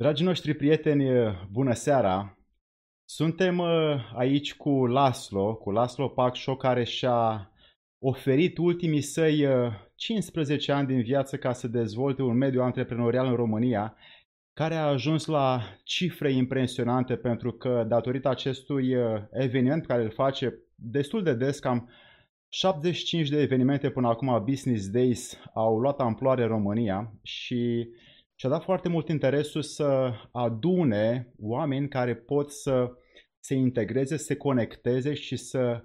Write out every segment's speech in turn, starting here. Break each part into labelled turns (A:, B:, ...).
A: Dragii noștri prieteni, bună seara! Suntem uh, aici cu Laslo, cu Laslo Pacșo, care și-a oferit ultimii săi 15 uh, ani din viață ca să dezvolte un mediu antreprenorial în România, care a ajuns la cifre impresionante pentru că datorită acestui uh, eveniment care îl face destul de des, cam 75 de evenimente până acum Business Days au luat amploare în România și și-a dat foarte mult interesul să adune oameni care pot să se integreze, să se conecteze și să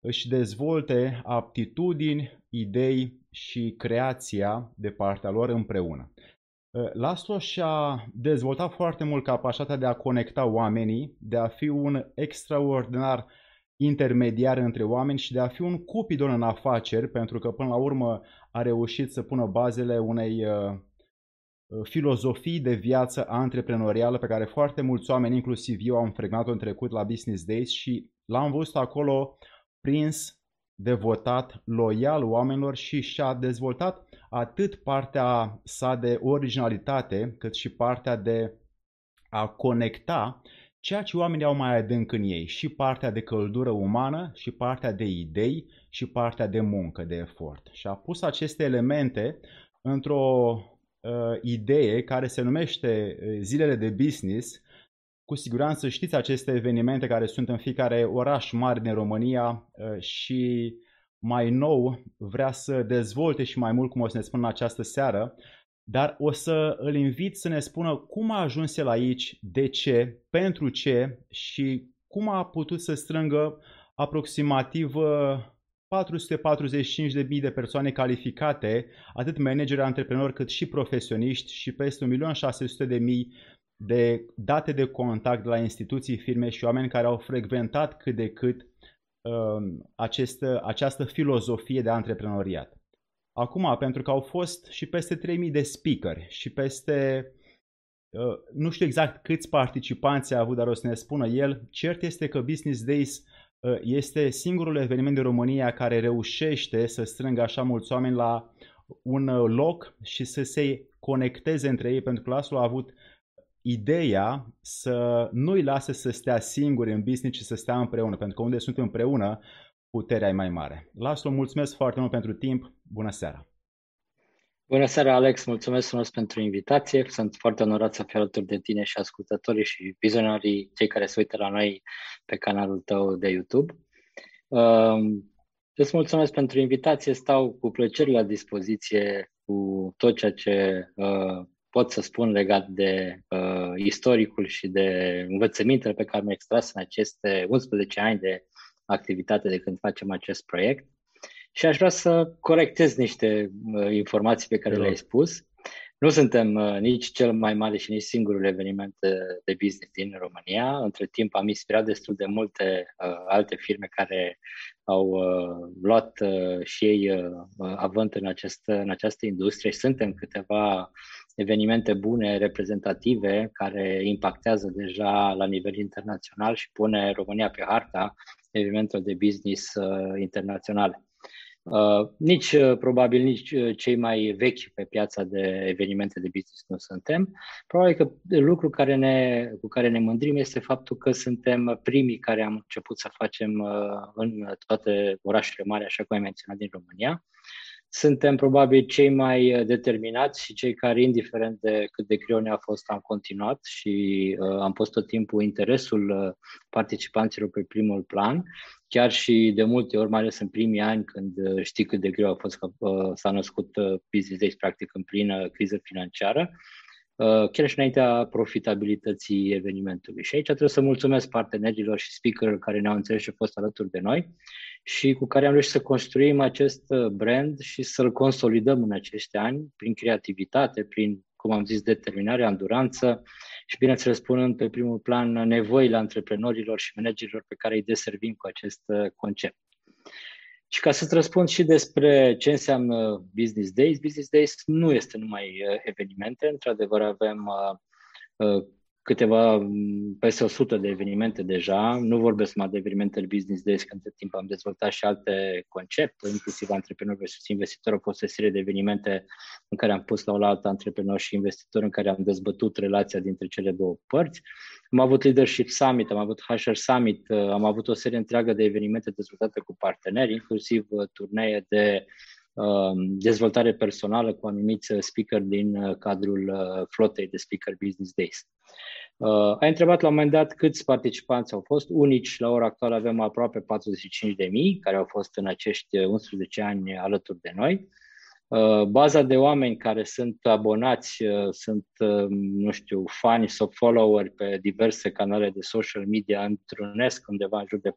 A: își dezvolte aptitudini, idei și creația de partea lor împreună. Laslo și-a dezvoltat foarte mult capacitatea de a conecta oamenii, de a fi un extraordinar intermediar între oameni și de a fi un cupidon în afaceri, pentru că până la urmă a reușit să pună bazele unei uh, Uh, filozofii de viață antreprenorială pe care foarte mulți oameni, inclusiv eu, am fregnat-o în trecut la Business Days și l-am văzut acolo prins, devotat, loial oamenilor și și-a dezvoltat atât partea sa de originalitate, cât și partea de a conecta ceea ce oamenii au mai adânc în ei, și partea de căldură umană, și partea de idei, și partea de muncă, de efort. Și a pus aceste elemente într-o uh, idee care se numește uh, Zilele de Business. Cu siguranță știți aceste evenimente care sunt în fiecare oraș mare din România uh, și mai nou vrea să dezvolte și mai mult, cum o să ne spun în această seară, dar o să îl invit să ne spună cum a ajuns el aici, de ce, pentru ce și cum a putut să strângă aproximativ uh, 445.000 de persoane calificate, atât manageri, antreprenori, cât și profesioniști și peste 1.600.000 de date de contact de la instituții, firme și oameni care au frecventat cât de cât uh, aceste, această filozofie de antreprenoriat. Acum, pentru că au fost și peste 3.000 de speakeri și peste uh, nu știu exact câți participanți a avut, dar o să ne spună el. Cert este că Business Days Ă, este singurul eveniment din România care reușește să strângă așa mulți oameni la un loc și să se conecteze între ei, pentru că Laslo a avut ideea să nu-i lase să stea singuri în business, ci să stea împreună, pentru că unde sunt împreună, puterea e mai mare. Laslo, mulțumesc foarte mult pentru timp, bună seara!
B: Bună seara, Alex! Mulțumesc frumos pentru invitație. Sunt foarte onorat să fiu alături de tine și ascultătorii și vizionarii, cei care se uită la noi pe canalul tău de YouTube. Uh, îți mulțumesc pentru invitație. Stau cu plăcere la dispoziție cu tot ceea ce uh, pot să spun legat de uh, istoricul și de învățămintele pe care mi-am extras în aceste 11 ani de activitate de când facem acest proiect. Și aș vrea să corectez niște uh, informații pe care le-ai spus. Nu suntem uh, nici cel mai mare și nici singurul eveniment uh, de business din România. Între timp am inspirat destul de multe uh, alte firme care au uh, luat uh, și ei uh, avânt în, acest, în această industrie și suntem câteva evenimente bune, reprezentative, care impactează deja la nivel internațional și pune România pe harta evenimentelor de business uh, internaționale. Uh, nici, uh, probabil, nici uh, cei mai vechi pe piața de evenimente de business nu suntem. Probabil că lucrul care ne, cu care ne mândrim este faptul că suntem primii care am început să facem uh, în toate orașele mari, așa cum ai menționat, din România. Suntem probabil cei mai uh, determinați și cei care, indiferent de cât de greu ne-a fost, am continuat și uh, am pus tot timpul interesul uh, participanților pe primul plan chiar și de multe ori, mai ales în primii ani, când uh, știi cât de greu a fost că uh, s-a născut uh, Business Days, practic, în plină criză financiară, chiar și înaintea profitabilității evenimentului. Și aici trebuie să mulțumesc partenerilor și speakerilor care ne-au înțeles și au fost alături de noi și cu care am reușit să construim acest brand și să-l consolidăm în acești ani prin creativitate, prin, cum am zis, determinare, anduranță, și, bineînțeles, punând pe primul plan nevoile antreprenorilor și managerilor pe care îi deservim cu acest uh, concept. Și ca să-ți răspund și despre ce înseamnă Business Days, Business Days nu este numai uh, evenimente, într-adevăr avem uh, câteva, peste 100 de evenimente deja. Nu vorbesc mai de evenimentele Business Days, că între timp am dezvoltat și alte concepte, inclusiv antreprenori versus investitori. Au fost o serie de evenimente în care am pus la oaltă antreprenori și investitori, în care am dezbătut relația dintre cele două părți. Am avut Leadership Summit, am avut HR Summit, am avut o serie întreagă de evenimente dezvoltate cu parteneri, inclusiv turnee de Um, dezvoltare personală cu anumiți speaker din uh, cadrul uh, flotei de Speaker Business Days. Uh, ai întrebat la un moment dat câți participanți au fost. Unici, la ora actuală avem aproape 45.000 care au fost în acești 11 ani alături de noi. Baza de oameni care sunt abonați, sunt, nu știu, fani sau followeri pe diverse canale de social media întrunesc undeva în jur de 450.000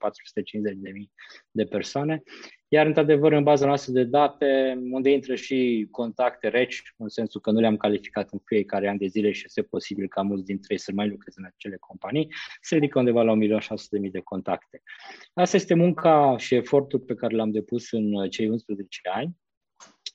B: de persoane iar, într-adevăr, în baza noastră de date, unde intră și contacte reci, în sensul că nu le-am calificat în fiecare an de zile și este posibil ca mulți dintre ei să mai lucreze în acele companii, se ridică undeva la 1.600.000 de contacte. Asta este munca și efortul pe care l-am depus în cei 11 ani,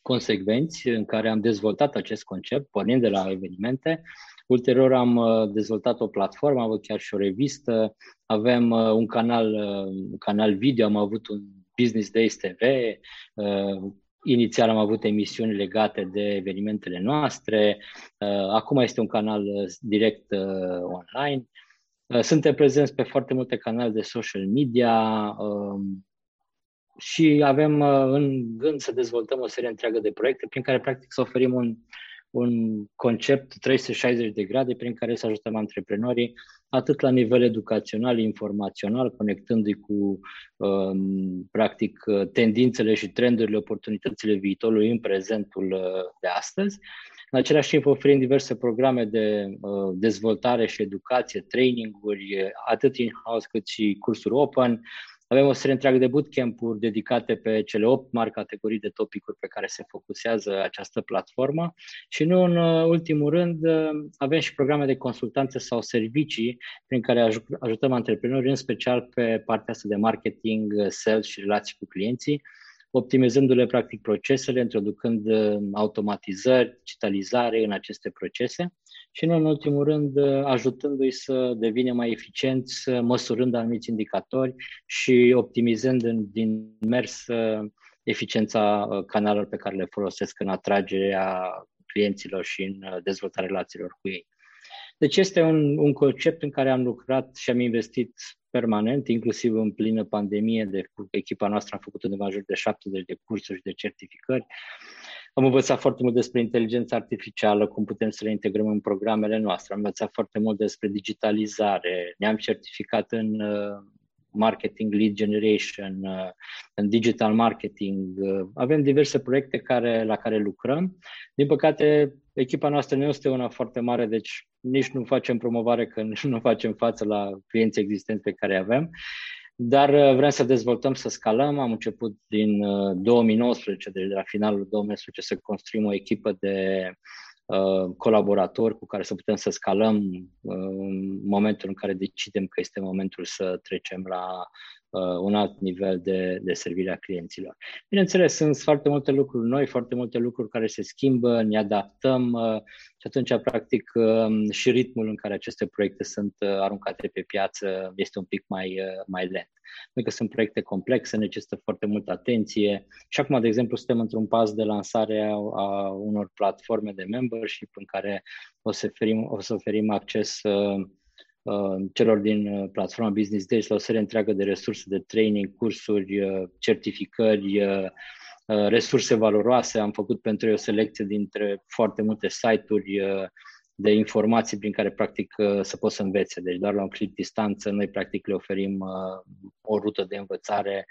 B: consecvenți, în care am dezvoltat acest concept, pornind de la evenimente, Ulterior am uh, dezvoltat o platformă, am avut chiar și o revistă, avem uh, un canal, uh, un canal video, am avut un Business Days TV. Uh, inițial am avut emisiuni legate de evenimentele noastre. Uh, acum este un canal uh, direct online. Suntem prezenți pe foarte multe canale de social media um, și avem în gând să dezvoltăm o serie întreagă de proiecte prin care practic să oferim un, un concept 360 de grade prin care să ajutăm antreprenorii atât la nivel educațional, informațional, conectându-i cu um, practic tendințele și trendurile, oportunitățile viitorului în prezentul uh, de astăzi. În același timp oferim diverse programe de uh, dezvoltare și educație, traininguri, atât in-house cât și cursuri open, avem o serie întreagă de bootcamp-uri dedicate pe cele 8 mari categorii de topicuri pe care se focusează această platformă. Și nu în uh, ultimul rând uh, avem și programe de consultanță sau servicii prin care ajutăm antreprenori, în special pe partea asta de marketing, uh, sales și relații cu clienții, optimizându-le practic procesele, introducând automatizări, digitalizare în aceste procese și nu în ultimul rând ajutându-i să devină mai eficienți, măsurând anumiți indicatori și optimizând din mers eficiența canalelor pe care le folosesc în atragerea clienților și în dezvoltarea relațiilor cu ei. Deci este un, un concept în care am lucrat și am investit permanent, inclusiv în plină pandemie, de echipa noastră a făcut undeva în jur de 70 de cursuri și de certificări. Am învățat foarte mult despre inteligența artificială, cum putem să le integrăm în programele noastre. Am învățat foarte mult despre digitalizare. Ne-am certificat în uh, marketing lead generation, uh, în digital marketing. Uh, avem diverse proiecte care, la care lucrăm. Din păcate, echipa noastră nu este una foarte mare, deci nici nu facem promovare, că nici nu facem față la clienții existenți pe care avem. Dar uh, vrem să dezvoltăm, să scalăm. Am început din 2019, deci de la finalul 2019, să construim o echipă de uh, colaboratori cu care să putem să scalăm uh, în momentul în care decidem că este momentul să trecem la uh, un alt nivel de, de servire a clienților. Bineînțeles, sunt foarte multe lucruri noi, foarte multe lucruri care se schimbă, ne adaptăm uh, și atunci, practic, uh, și ritmul în care aceste proiecte sunt uh, aruncate pe piață este un pic mai, uh, mai lent. Pentru că sunt proiecte complexe, necesită foarte multă atenție și acum, de exemplu, suntem într-un pas de lansare a, a unor platforme de membership în care o să oferim, o să oferim acces uh, Uh, celor din uh, platforma Business Days la o serie întreagă de resurse de training, cursuri, uh, certificări, resurse valoroase. Am făcut pentru ei o selecție dintre foarte multe site-uri de informații prin care practic să poți să învețe. Deci doar la un click distanță noi practic le oferim o rută de învățare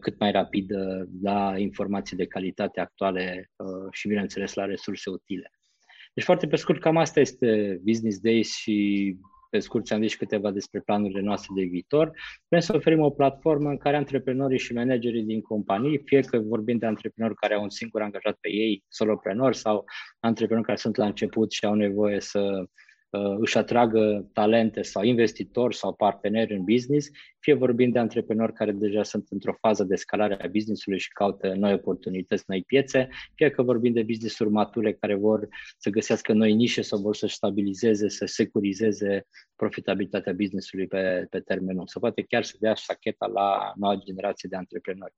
B: cât mai rapidă la informații de calitate actuale și bineînțeles la resurse utile. Deci foarte pe scurt, cam asta este Business Days și pe scurt ți-am zis câteva despre planurile noastre de viitor. Vrem să oferim o platformă în care antreprenorii și managerii din companii, fie că vorbim de antreprenori care au un singur angajat pe ei, soloprenori sau antreprenori care sunt la început și au nevoie să uh, își atragă talente sau investitori sau parteneri în business, fie vorbim de antreprenori care deja sunt într-o fază de scalare a businessului și caută noi oportunități, noi piețe, fie că vorbim de business-uri mature care vor să găsească noi nișe sau vor să stabilizeze, să securizeze profitabilitatea businessului pe, pe termen lung, sau poate chiar să dea șacheta la noua generație de antreprenori.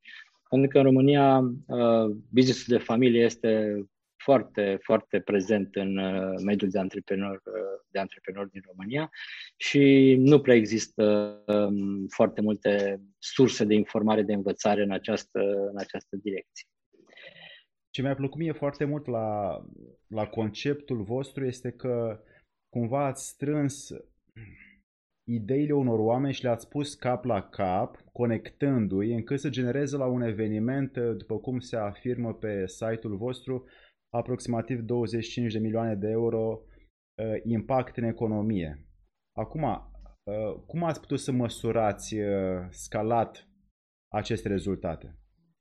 B: Pentru că în România uh, businessul de familie este foarte, foarte prezent în uh, mediul de antreprenori, uh, de antreprenori din România și nu prea există um, foarte multe surse de informare, de învățare în această, în această direcție.
A: Ce mi-a plăcut mie foarte mult la, la conceptul vostru este că cumva ați strâns ideile unor oameni și le-ați pus cap la cap, conectându-i, încât să genereze la un eveniment, după cum se afirmă pe site-ul vostru, aproximativ 25 de milioane de euro uh, impact în economie. Acum, uh, cum ați putut să măsurați uh, scalat aceste rezultate?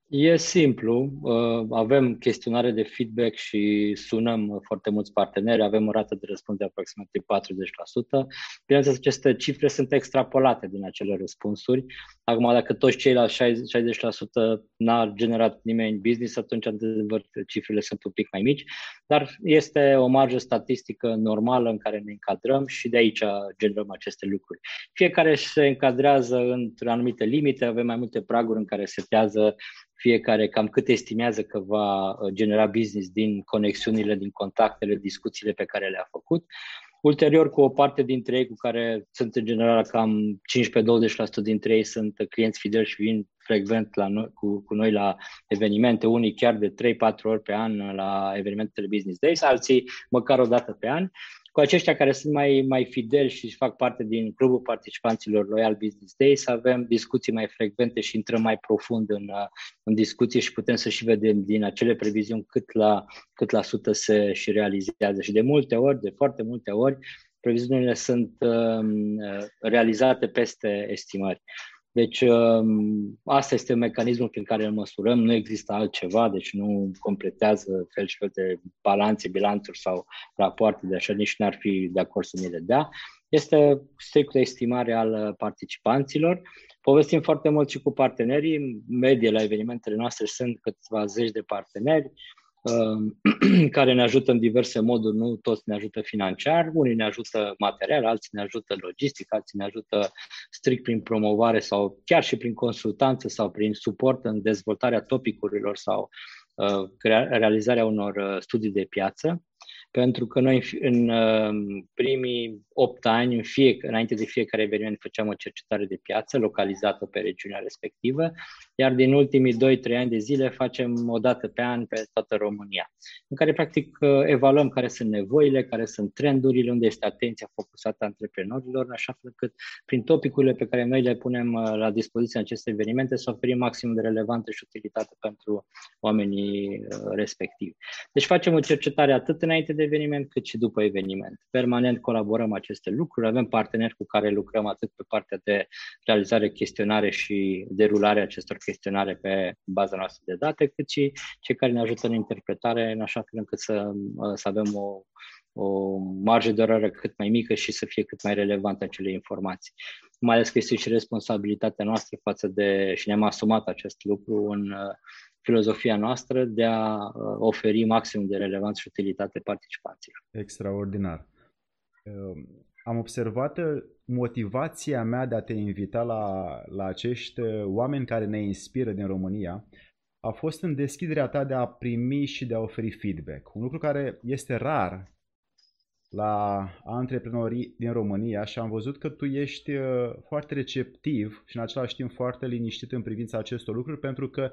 B: E simplu, uh, avem chestionare de feedback și sunăm foarte mulți parteneri, avem o rată de răspuns de aproximativ 40%. Bineînțeles, aceste cifre sunt extrapolate din acele răspunsuri. Acum, dacă toți ceilalți 60% n-a generat nimeni business, atunci, adevăr, cifrele sunt un pic mai mici, dar este o marjă statistică normală în care ne încadrăm și de aici generăm aceste lucruri. Fiecare se încadrează într-o anumite limite, avem mai multe praguri în care setează fiecare cam cât estimează că va uh, genera business din conexiunile, din contactele, discuțiile pe care le-a făcut. Ulterior, cu o parte dintre ei, cu care sunt în general cam 15-20% dintre ei sunt clienți fideli și vin frecvent la noi, cu, cu noi la evenimente, unii chiar de 3-4 ori pe an la evenimentele Business Days, alții măcar o dată pe an cu aceștia care sunt mai, mai fideli și fac parte din clubul participanților Loyal Business Days, să avem discuții mai frecvente și intrăm mai profund în, în discuție și putem să și vedem din acele previziuni cât la, cât la sută se și realizează. Și de multe ori, de foarte multe ori, previziunile sunt um, realizate peste estimări. Deci um, asta este mecanismul prin care îl măsurăm, nu există altceva, deci nu completează fel și fel de balanțe, bilanțuri sau rapoarte de așa, nici n-ar fi de acord să ne le dea. Este strict o estimare al participanților. Povestim foarte mult și cu partenerii. Medie la evenimentele noastre sunt câțiva zeci de parteneri. Um, care ne ajută în diverse moduri, nu toți ne ajută financiar, unii ne ajută material, alții ne ajută logistic, alții ne ajută strict prin promovare sau chiar și prin consultanță sau prin suport în dezvoltarea topicurilor sau uh, realizarea unor uh, studii de piață pentru că noi în um, primii 8 ani, în fie, înainte de fiecare eveniment, făceam o cercetare de piață localizată pe regiunea respectivă, iar din ultimii 2-3 ani de zile facem o dată pe an pe toată România, în care practic uh, evaluăm care sunt nevoile, care sunt trendurile, unde este atenția focusată a antreprenorilor, în așa fel încât prin topicurile pe care noi le punem uh, la dispoziție în aceste evenimente să oferim maxim de relevanță și utilitate pentru oamenii uh, respectivi. Deci facem o cercetare atât înainte de eveniment, cât și după eveniment. Permanent colaborăm aceste lucruri, avem parteneri cu care lucrăm atât pe partea de realizare chestionare și derulare acestor chestionare pe baza noastră de date, cât și cei care ne ajută în interpretare în așa fel încât să, să avem o, o marjă de orare cât mai mică și să fie cât mai relevante acele informații. Mai ales că este și responsabilitatea noastră față de, și ne-am asumat acest lucru în filozofia noastră de a uh, oferi maximum de relevanță și utilitate participanților.
A: Extraordinar. Um, am observat uh, motivația mea de a te invita la, la acești uh, oameni care ne inspiră din România a fost în deschiderea ta de a primi și de a oferi feedback. Un lucru care este rar la antreprenorii din România și am văzut că tu ești foarte receptiv și în același timp foarte liniștit în privința acestor lucruri pentru că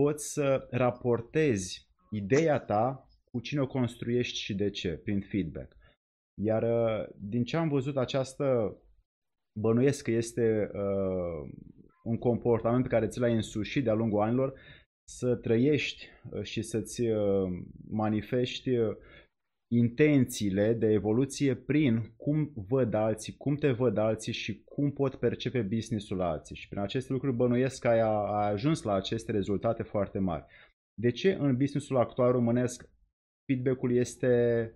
A: poți să raportezi ideea ta cu cine o construiești și de ce, prin feedback. Iar uh, din ce am văzut această bănuiesc că este uh, un comportament care ți l-ai însușit de-a lungul anilor, să trăiești uh, și să-ți uh, manifesti intențiile de evoluție prin cum văd alții, cum te văd alții și cum pot percepe businessul alții. Și prin aceste lucruri bănuiesc că ai, ai ajuns la aceste rezultate foarte mari. De ce în businessul actual românesc feedback-ul este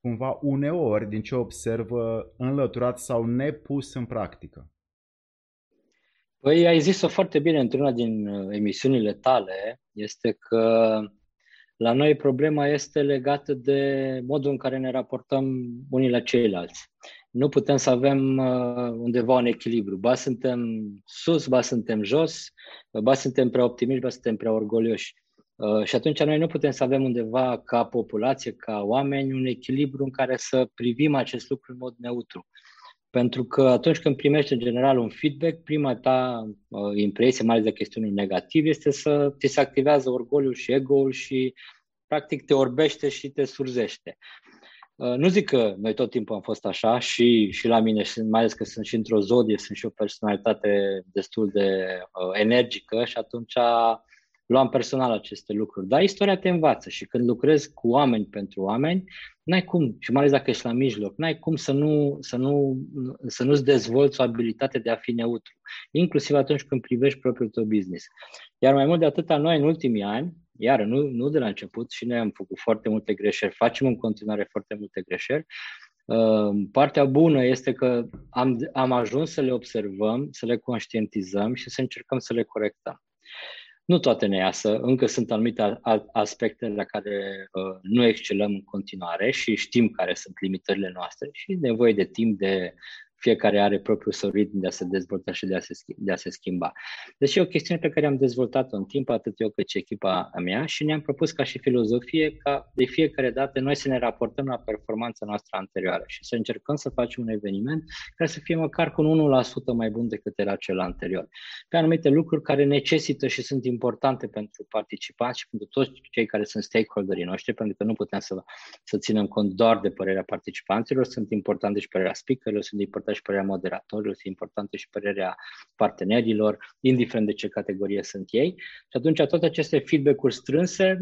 A: cumva uneori, din ce observă, înlăturat sau nepus în practică?
B: Păi ai zis-o foarte bine într-una din uh, emisiunile tale, este că la noi problema este legată de modul în care ne raportăm unii la ceilalți. Nu putem să avem uh, undeva un echilibru. Ba suntem sus, ba suntem jos, ba suntem prea optimiști, ba suntem prea orgolioși. Uh, și atunci noi nu putem să avem undeva ca populație, ca oameni, un echilibru în care să privim acest lucru în mod neutru. Pentru că atunci când primești în general un feedback, prima ta uh, impresie, mai ales de chestiuni negative, este să ți se activează orgoliul și ego-ul și practic te orbește și te surzește. Uh, nu zic că noi tot timpul am fost așa și, și la mine, și mai ales că sunt și într-o zodie, sunt și o personalitate destul de uh, energică și atunci luam personal aceste lucruri. Dar istoria te învață și când lucrezi cu oameni pentru oameni, n-ai cum, și mai ales dacă ești la mijloc, n-ai cum să, nu, să, nu, să nu-ți dezvolți o abilitate de a fi neutru, inclusiv atunci când privești propriul tău business. Iar mai mult de atât, noi în ultimii ani, iar nu, nu de la început, și noi am făcut foarte multe greșeli, facem în continuare foarte multe greșeli, uh, Partea bună este că am, am ajuns să le observăm, să le conștientizăm și să încercăm să le corectăm. Nu toate ne iasă, încă sunt anumite aspecte la care uh, nu excelăm în continuare și știm care sunt limitările noastre și nevoie de timp de fiecare are propriul său ritm de a se dezvolta și de a se, de a se schimba. Deci e o chestiune pe care am dezvoltat-o în timp, atât eu cât și echipa mea și ne-am propus ca și filozofie ca de fiecare dată noi să ne raportăm la performanța noastră anterioară și să încercăm să facem un eveniment care să fie măcar cu 1% mai bun decât era cel anterior. Pe anumite lucruri care necesită și sunt importante pentru participanți și pentru toți cei care sunt stakeholderii noștri, pentru că nu putem să, să ținem cont doar de părerea participanților, sunt importante și părerea speakerilor, sunt importante importantă și părerea moderatorilor, este importantă și părerea partenerilor, indiferent de ce categorie sunt ei. Și atunci toate aceste feedback-uri strânse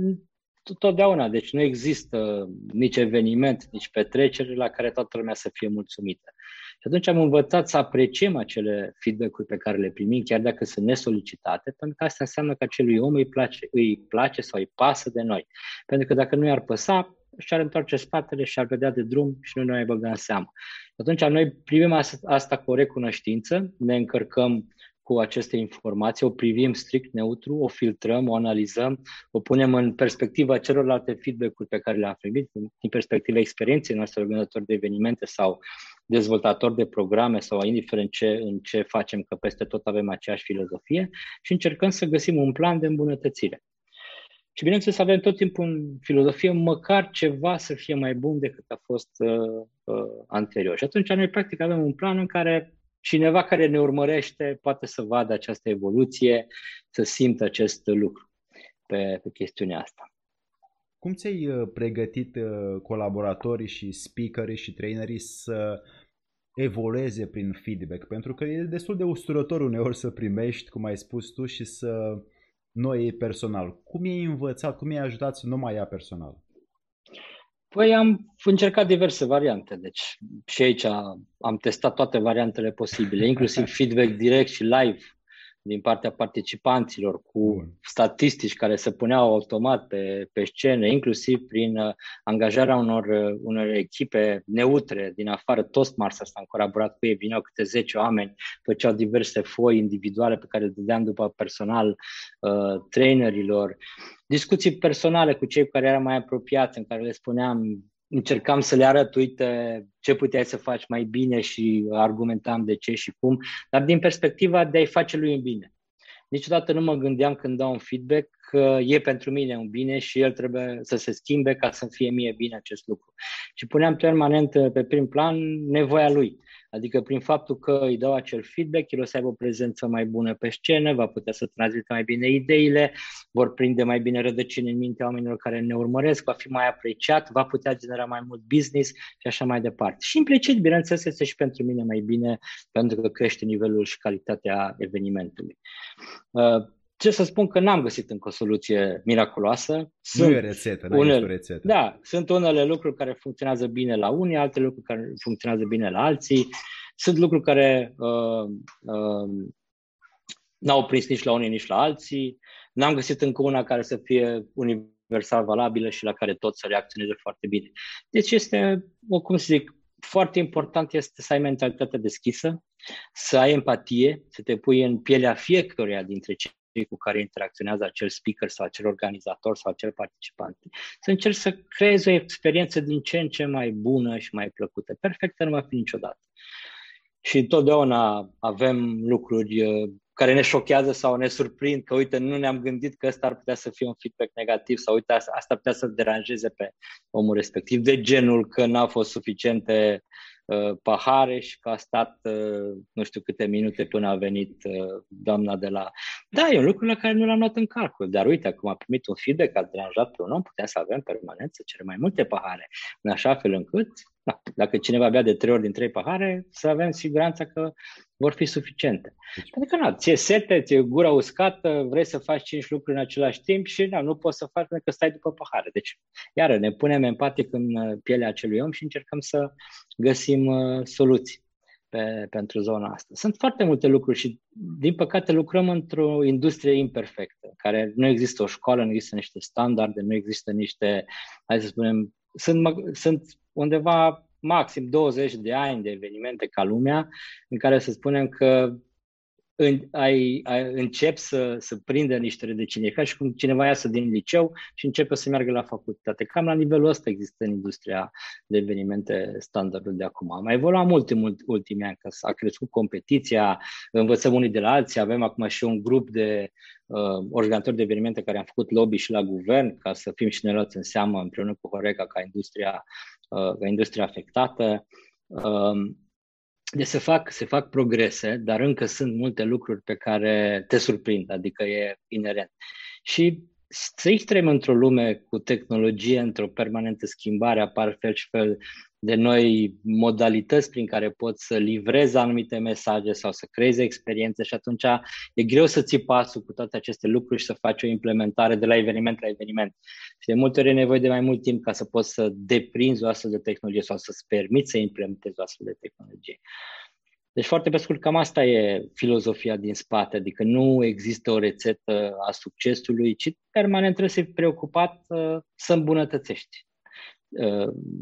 B: totdeauna, deci nu există nici eveniment, nici petrecere la care toată lumea să fie mulțumită. Și atunci am învățat să apreciem acele feedback-uri pe care le primim, chiar dacă sunt nesolicitate, pentru că asta înseamnă că acelui om îi place, îi place sau îi pasă de noi. Pentru că dacă nu i-ar păsa, și-ar întoarce spatele și ar vedea de drum și nu ne mai băga în seamă. Atunci noi primim asta cu o recunoștință, ne încărcăm cu aceste informații, o privim strict neutru, o filtrăm, o analizăm, o punem în perspectiva celorlalte feedback-uri pe care le-am primit, din perspectiva experienței noastre organizatori de evenimente sau dezvoltatori de programe sau indiferent ce, în ce facem, că peste tot avem aceeași filozofie și încercăm să găsim un plan de îmbunătățire. Și bineînțeles avem tot timpul în filozofie măcar ceva să fie mai bun decât a fost uh, uh, anterior. Și atunci noi practic avem un plan în care cineva care ne urmărește poate să vadă această evoluție, să simtă acest lucru pe, pe chestiunea asta.
A: Cum ți-ai uh, pregătit uh, colaboratorii și speakerii și trainerii să evolueze prin feedback? Pentru că e destul de usturător uneori să primești, cum ai spus tu, și să noi personal. Cum i-ai învățat, cum i-ai ajutat să nu mai ia personal?
B: Păi am încercat diverse variante, deci și aici am testat toate variantele posibile, inclusiv feedback direct și live din partea participanților cu Bun. statistici care se puneau automat pe, pe scenă, inclusiv prin uh, angajarea unor, uh, unor echipe neutre din afară. Toastmasters am colaborat cu ei, vineau câte 10 oameni, făceau diverse foi individuale pe care le dădeam după personal uh, trainerilor. Discuții personale cu cei care erau mai apropiați, în care le spuneam încercam să le arăt, uite, ce puteai să faci mai bine și argumentam de ce și cum, dar din perspectiva de a-i face lui un bine. Niciodată nu mă gândeam când dau un feedback că e pentru mine un bine și el trebuie să se schimbe ca să fie mie bine acest lucru. Și puneam permanent pe prim plan nevoia lui. Adică prin faptul că îi dau acel feedback, el o să aibă o prezență mai bună pe scenă, va putea să transmită mai bine ideile, vor prinde mai bine rădăcini în mintea oamenilor care ne urmăresc, va fi mai apreciat, va putea genera mai mult business și așa mai departe. Și implicit, bineînțeles, este și pentru mine mai bine pentru că crește nivelul și calitatea evenimentului. Uh, ce să spun că n-am găsit încă o soluție miraculoasă.
A: Sunt nu e rețetă, nu une... o rețetă.
B: Da, sunt unele lucruri care funcționează bine la unii, alte lucruri care funcționează bine la alții. Sunt lucruri care uh, uh, n-au prins nici la unii, nici la alții. N-am găsit încă una care să fie universal valabilă și la care tot să reacționeze foarte bine. Deci este, cum să zic, foarte important este să ai mentalitatea deschisă, să ai empatie, să te pui în pielea fiecăruia dintre cei cu care interacționează acel speaker sau acel organizator sau acel participant. Să încerci să creezi o experiență din ce în ce mai bună și mai plăcută. Perfectă nu va fi niciodată. Și întotdeauna avem lucruri uh, care ne șochează sau ne surprind că, uite, nu ne-am gândit că ăsta ar putea să fie un feedback negativ sau, uite, asta, asta putea să deranjeze pe omul respectiv, de genul că n-au fost suficiente uh, pahare și că a stat uh, nu știu câte minute până a venit uh, doamna de la... Da, e un lucru la care nu l-am luat în calcul, dar uite, acum a primit un feedback, a deranjat pe un om, putem să avem permanent, să cerem mai multe pahare, în așa fel încât, da, dacă cineva bea de trei ori din trei pahare, să avem siguranța că vor fi suficiente. Deci, pentru că, na, ți-e sete, ți-e gura uscată, vrei să faci cinci lucruri în același timp și na, nu poți să faci pentru că stai după pahare. Deci, iară, ne punem empatic în uh, pielea acelui om și încercăm să găsim uh, soluții pe, pentru zona asta. Sunt foarte multe lucruri și, din păcate, lucrăm într-o industrie imperfectă, în care nu există o școală, nu există niște standarde, nu există niște, hai să spunem, sunt, sunt undeva maxim 20 de ani de evenimente ca lumea, în care să spunem că în, ai, ai, încep să, să prindă niște rădăcini. ca și cum cineva iasă din liceu și începe să meargă la facultate. Cam la nivelul ăsta există în industria de evenimente standardul de acum. Am mai evoluat mult în ultimii ani, că s-a crescut competiția, învățăm unii de la alții, avem acum și un grup de uh, organizatori de evenimente care am făcut lobby și la guvern ca să fim și ne luați în seamă împreună cu Horeca ca industria, uh, ca industria afectată. Uh, deci se fac, se fac progrese, dar încă sunt multe lucruri pe care te surprind, adică e inerent. Și să trăim într-o lume cu tehnologie, într-o permanentă schimbare, apar fel și fel de noi modalități prin care poți să livrezi anumite mesaje sau să creezi experiențe și atunci e greu să ții pasul cu toate aceste lucruri și să faci o implementare de la eveniment la eveniment. Și de multe ori e nevoie de mai mult timp ca să poți să deprinzi o astfel de tehnologie sau să-ți permiți să implementezi o astfel de tehnologie. Deci foarte pe scurt, cam asta e filozofia din spate, adică nu există o rețetă a succesului, ci permanent trebuie să fii preocupat uh, să îmbunătățești uh,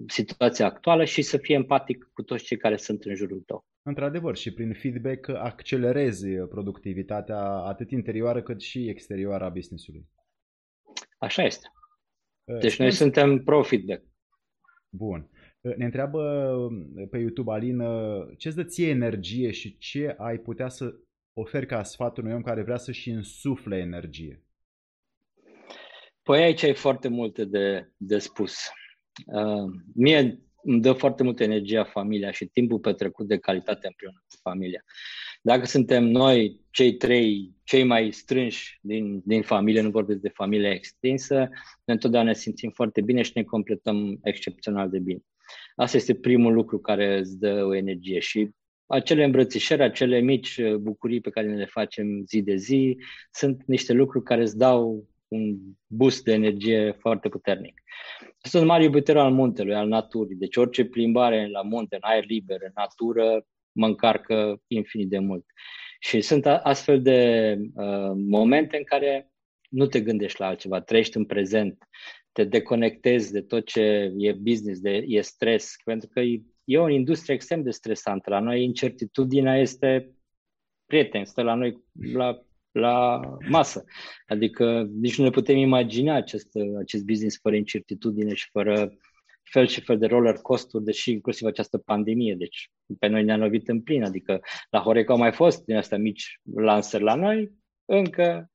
B: situația actuală și să fii empatic cu toți cei care sunt în jurul tău.
A: Într-adevăr, și prin feedback accelerezi productivitatea atât interioară cât și exterioară a business-ului.
B: Așa este. Uh, deci noi suntem pro-feedback.
A: Bun. Ne întreabă pe YouTube Alin, ce îți dă ție energie și ce ai putea să oferi ca sfat unui om care vrea să-și însufle energie?
B: Păi aici ai foarte multe de, de spus. Uh, mie îmi dă foarte multă energie familia și timpul petrecut de calitate împreună cu familia. Dacă suntem noi, cei trei, cei mai strânși din, din familie, nu vorbesc de familie extinsă, ne întotdeauna ne simțim foarte bine și ne completăm excepțional de bine. Asta este primul lucru care îți dă o energie și acele îmbrățișări, acele mici uh, bucurii pe care ne le facem zi de zi, sunt niște lucruri care îți dau un boost de energie foarte puternic. Sunt mare iubitor al muntelui, al naturii, deci orice plimbare la munte, în aer liber, în natură, mă încarcă infinit de mult. Și sunt astfel de uh, momente în care nu te gândești la altceva, trăiești în prezent, te deconectezi de tot ce e business, de, e stres, pentru că e, e o industrie extrem de stresantă. La noi incertitudinea este prieten, stă la noi la, la masă. Adică nici nu ne putem imagina acest, acest business fără incertitudine și fără fel și fel de roller coaster, deși inclusiv această pandemie, deci pe noi ne-a lovit în plin, adică la Horeca au mai fost din astea mici lansări la noi, încă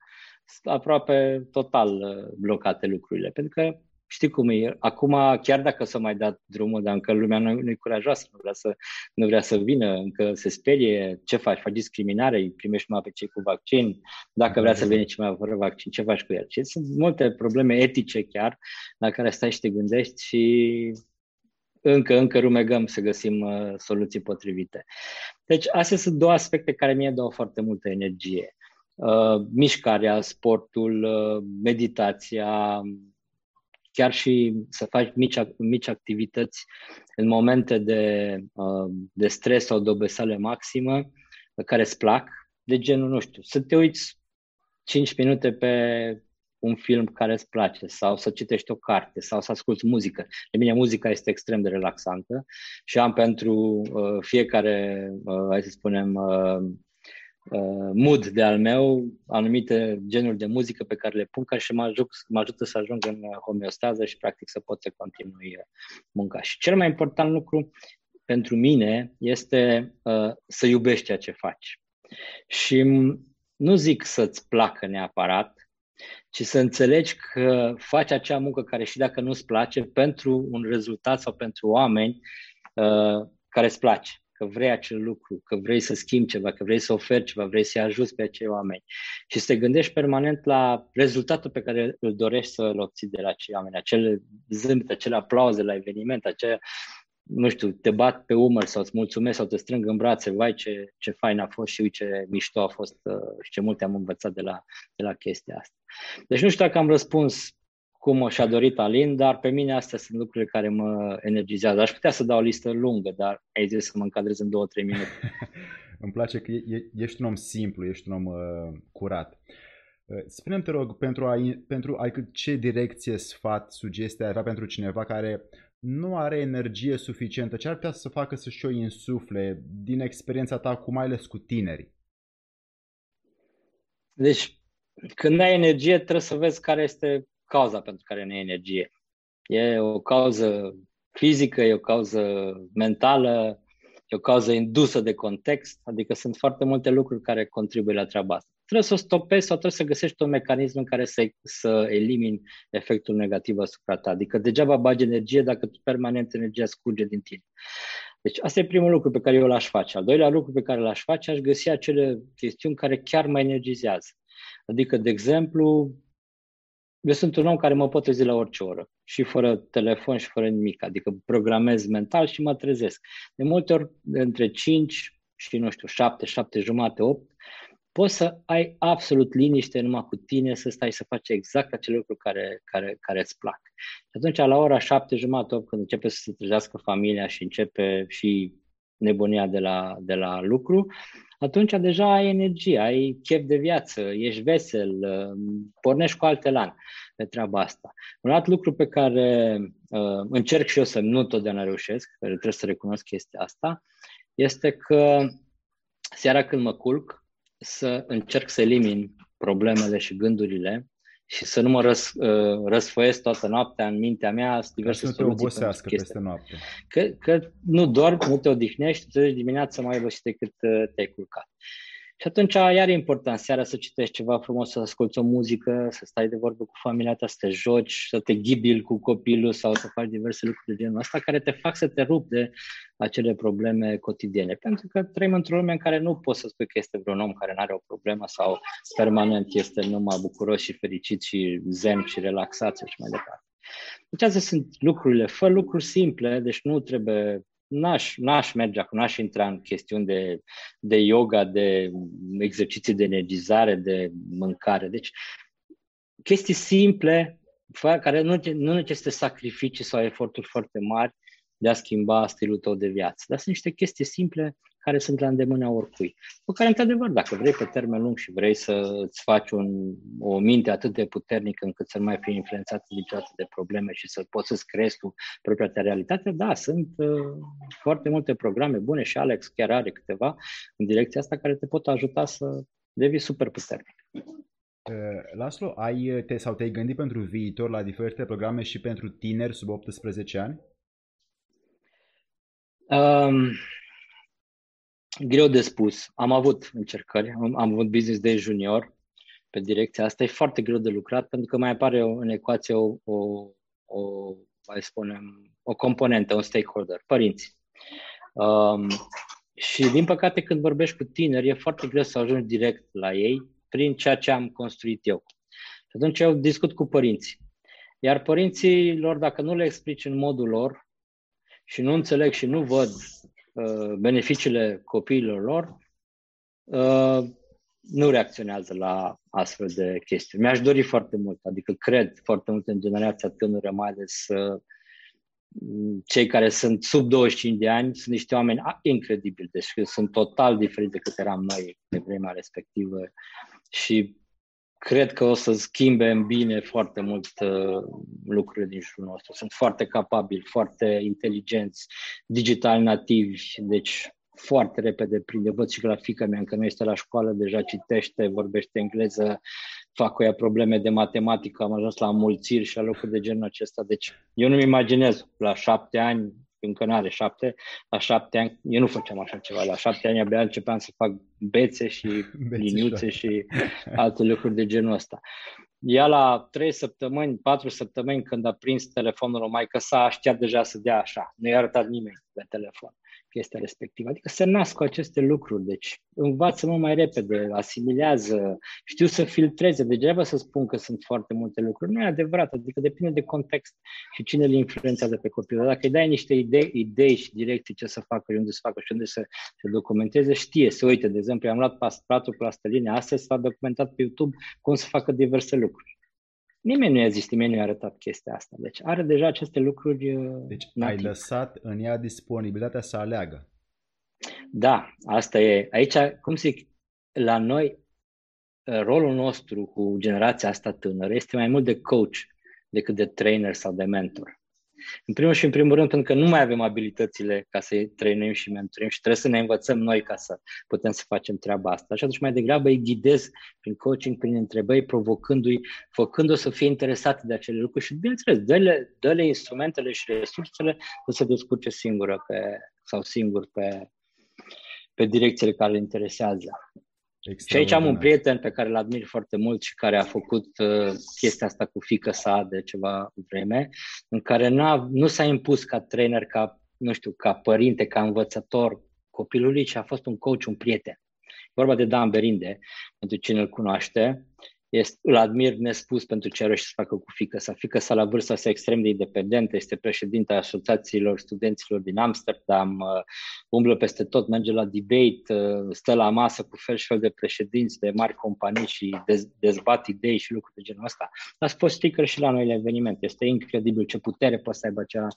B: aproape total uh, blocate lucrurile, pentru că știi cum e, acum chiar dacă s-a mai dat drumul, dar încă lumea nu, nu e curajoasă, nu vrea, să, nu vrea să vină, încă se sperie, ce faci? Faci discriminare, îi primești numai pe cei cu vaccin, dacă vrea să vină cineva fără vaccin, ce faci cu el? Și sunt multe probleme etice chiar la care stai și te gândești și încă, încă rumegăm să găsim uh, soluții potrivite. Deci astea sunt două aspecte care mie dau foarte multă energie. Uh, mișcarea, sportul, uh, meditația, chiar și să faci mici, mici activități în momente de, uh, de stres sau de obeseală maximă care îți plac, de genul, nu știu, să te uiți 5 minute pe un film care îți place sau să citești o carte sau să asculti muzică. De mine muzica este extrem de relaxantă și am pentru uh, fiecare, uh, hai să spunem, uh, uh, mood de al meu anumite genuri de muzică pe care le pun ca și mă, ajut, mă ajută să ajung în homeostază și practic să pot să continui uh, munca. Și cel mai important lucru pentru mine este uh, să iubești ceea ce faci. Și nu zic să-ți placă neapărat, ci să înțelegi că faci acea muncă care și dacă nu-ți place, pentru un rezultat sau pentru oameni uh, care îți place, că vrei acel lucru, că vrei să schimbi ceva, că vrei să oferi ceva, vrei să-i ajuți pe acei oameni. Și să te gândești permanent la rezultatul pe care îl dorești să-l obții de la acei oameni, acele zâmbete, acele aplauze la eveniment, acea nu știu, te bat pe umăr sau îți mulțumesc sau te strâng în brațe, vai ce, ce fain a fost și uite ce mișto a fost uh, și ce multe am învățat de la, de la chestia asta. Deci nu știu dacă am răspuns cum o și-a dorit Alin, dar pe mine astea sunt lucrurile care mă energizează. Aș putea să dau o listă lungă, dar ai zis să mă încadrez în două, trei minute.
A: Îmi place că e, ești un om simplu, ești un om uh, curat. Uh, spune-mi, te rog, pentru, a, pentru a, ce direcție, sfat, sugestie ai avea pentru cineva care nu are energie suficientă, ce ar putea să facă să-și o insufle din experiența ta, cu mai ales cu tinerii?
B: Deci, când ai energie, trebuie să vezi care este cauza pentru care nu ai energie. E o cauză fizică, e o cauză mentală, e o cauză indusă de context, adică sunt foarte multe lucruri care contribuie la treaba asta trebuie să o stopezi sau trebuie să găsești un mecanism în care să, să elimini efectul negativ asupra ta. Adică degeaba bagi energie dacă tu permanent energia scurge din tine. Deci asta e primul lucru pe care eu l-aș face. Al doilea lucru pe care l-aș face, aș găsi acele chestiuni care chiar mă energizează. Adică, de exemplu, eu sunt un om care mă pot trezi la orice oră și fără telefon și fără nimic, adică programez mental și mă trezesc. De multe ori, între 5 și, nu știu, 7, 7 jumate, 8, poți să ai absolut liniște numai cu tine, să stai să faci exact acele lucruri care, care, care îți plac. Și atunci, la ora șapte jumate, când începe să se trezească familia și începe și nebunia de la, de la lucru, atunci deja ai energie, ai chef de viață, ești vesel, pornești cu alte lan pe treaba asta. Un alt lucru pe care uh, încerc și eu să nu totdeauna reușesc, care trebuie să recunosc chestia asta, este că seara când mă culc, să încerc să elimin problemele și gândurile și să nu mă răs, uh, răsfăiesc toată noaptea în mintea mea diverse
A: să nu te obosească peste noapte.
B: Că, că nu dormi, nu te odihnești, te dimineața mai obosit decât uh, te-ai culcat. Și atunci iar e important seara să citești ceva frumos, să asculti o muzică, să stai de vorbă cu familia ta, să te joci, să te ghibil cu copilul sau să faci diverse lucruri de genul ăsta care te fac să te rupi de acele probleme cotidiene. Pentru că trăim într-o lume în care nu poți să spui că este vreun om care nu are o problemă sau permanent este numai bucuros și fericit și zen și relaxat și mai departe. Deci astea sunt lucrurile, fă lucruri simple, deci nu trebuie n-aș, n-aș merge acum, n-aș intra în chestiuni de, de yoga, de exerciții de energizare, de mâncare. Deci, chestii simple, care nu, nu necesită sacrificii sau eforturi foarte mari de a schimba stilul tău de viață. Dar sunt niște chestii simple care sunt la îndemâna oricui. Cu care, într-adevăr, dacă vrei pe termen lung și vrei să îți faci un, o minte atât de puternică încât să nu mai fii influențat niciodată de probleme și să poți să-ți creezi tu propria ta realitate, da, sunt uh, foarte multe programe bune și Alex chiar are câteva în direcția asta care te pot ajuta să devii super puternic.
A: Uh, Laslo, ai te, sau te-ai gândit pentru viitor la diferite programe și pentru tineri sub 18 ani?
B: Um, greu de spus. Am avut încercări, am, am avut business de junior pe direcția asta. E foarte greu de lucrat pentru că mai apare în ecuație o, o, o mai spunem, o componentă, un stakeholder, părinți. Um, și din păcate când vorbești cu tineri e foarte greu să ajungi direct la ei prin ceea ce am construit eu. Și atunci eu discut cu părinții. Iar părinții lor, dacă nu le explici în modul lor și nu înțeleg și nu văd Uh, beneficiile copiilor lor, uh, nu reacționează la astfel de chestiuni. Mi-aș dori foarte mult, adică cred foarte mult în generația tânără, mai ales uh, cei care sunt sub 25 de ani, sunt niște oameni incredibili, deci sunt total diferiți decât eram noi pe vremea respectivă și cred că o să schimbe în bine foarte mult uh, lucrurile din jurul nostru. Sunt foarte capabili, foarte inteligenți, digital nativi, deci foarte repede prinde. Văd și grafica mea, încă nu este la școală, deja citește, vorbește engleză, fac cu ea probleme de matematică, am ajuns la mulțiri și la locuri de genul acesta. Deci eu nu-mi imaginez la șapte ani încă nu are șapte, la șapte ani, eu nu făceam așa ceva, la șapte ani abia începeam să fac bețe și liniuțe și alte lucruri de genul ăsta. Ea la trei săptămâni, patru săptămâni, când a prins telefonul mai că s-a știa deja să dea așa. Nu i-a arătat nimeni pe telefon chestia respectivă. Adică se nasc cu aceste lucruri, deci învață mult mai repede, asimilează, știu să filtreze. Degeaba să spun că sunt foarte multe lucruri. Nu e adevărat, adică depinde de context și cine îl influențează pe copil. Dar dacă îi dai niște idei, idei și direcții ce să facă, unde să facă și unde să se documenteze, știe, să uite, de exemplu, am luat pastratul cu plastelina, astăzi s-a documentat pe YouTube cum să facă diverse lucruri. Nimeni nu i-a zis, nimeni nu i-a arătat chestia asta. Deci are deja aceste lucruri uh,
A: Deci native. ai lăsat în ea disponibilitatea să aleagă.
B: Da, asta e. Aici, cum zic, la noi, uh, rolul nostru cu generația asta tânără este mai mult de coach decât de trainer sau de mentor. În primul și în primul rând, pentru că nu mai avem abilitățile ca să-i trăim și mentorim și trebuie să ne învățăm noi ca să putem să facem treaba asta. Și atunci mai degrabă îi ghidez prin coaching, prin întrebări, provocându-i, făcându-o să fie interesat de acele lucruri și, bineînțeles, dă-le, dă-le instrumentele și resursele să se descurce singură pe, sau singur pe, pe direcțiile care le interesează. Și aici am un prieten pe care îl admir foarte mult și care a făcut uh, chestia asta cu fică sa de ceva vreme, în care n-a, nu s-a impus ca trainer, ca, nu știu, ca părinte, ca învățător copilului, ci a fost un coach, un prieten. E vorba de Dan Berinde, pentru cine îl cunoaște, este, îl admir nespus pentru ce are și să facă cu fică sa. Fică sa la vârsta sa extrem de independentă, este președinta Asociațiilor Studenților din Amsterdam, uh, umblă peste tot, merge la debate, uh, stă la masă cu fel și fel de președinți de mari companii și dez, dezbat idei și lucruri de genul ăsta. Dar fost sticker și la noile evenimente. Este incredibil ce putere poate să aibă acea,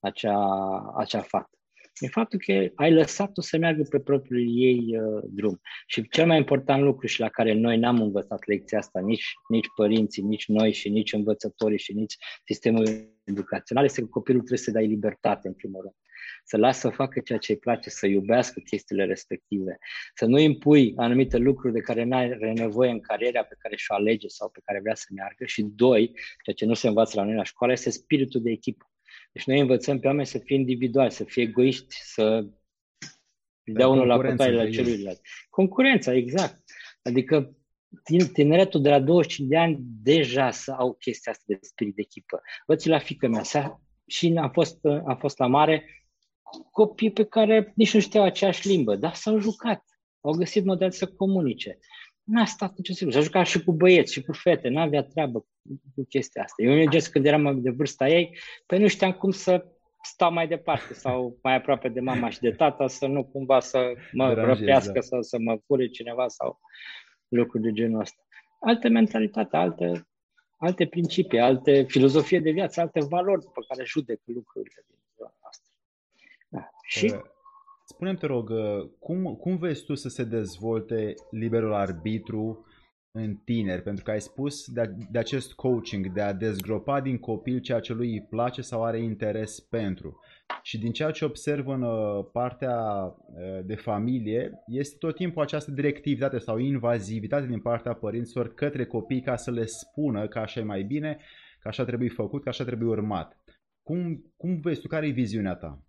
B: acea, acea fată e faptul că ai lăsat-o să meargă pe propriul ei uh, drum. Și cel mai important lucru și la care noi n-am învățat lecția asta, nici, nici părinții, nici noi și nici învățătorii și nici sistemul educațional, este că copilul trebuie să dai libertate în primul rând. Să lasă să facă ceea ce îi place, să iubească chestiile respective, să nu impui anumite lucruri de care nu are nevoie în cariera pe care și-o alege sau pe care vrea să meargă. Și doi, ceea ce nu se învață la noi la școală, este spiritul de echipă. Deci noi învățăm pe oameni să fie individuali, să fie egoiști, să dea unul la cotaie la celuilalt. Concurența, exact. Adică tineretul de la 25 de ani deja să au chestia asta de spirit de echipă. Văd la fică mea sa, și a fost, a fost la mare copii pe care nici nu știau aceeași limbă, dar s-au jucat. Au găsit model să comunice n-a stat nicio secundă. S-a jucat și cu băieți și cu fete, n-avea treabă cu chestia asta. Eu mergeam când eram de vârsta ei, păi nu știam cum să stau mai departe sau mai aproape de mama și de tata, să nu cumva să mă Deranjez, răpească da. sau să mă fure cineva sau lucruri de genul ăsta. Alte mentalitate, alte, alte principii, alte filozofie de viață, alte valori pe care judecă lucrurile din ziua noastră. Da. Și uh,
A: Spune-mi, te rog, uh, cum, cum vezi tu să se dezvolte liberul arbitru în tineri? Pentru că ai spus de, de acest coaching, de a dezgropa din copil ceea ce lui îi place sau are interes pentru. Și din ceea ce observ în uh, partea uh, de familie, este tot timpul această directivitate sau invazivitate din partea părinților către copii ca să le spună că așa e mai bine, că așa trebuie făcut, că așa trebuie urmat. Cum, cum vezi tu? Care e viziunea ta?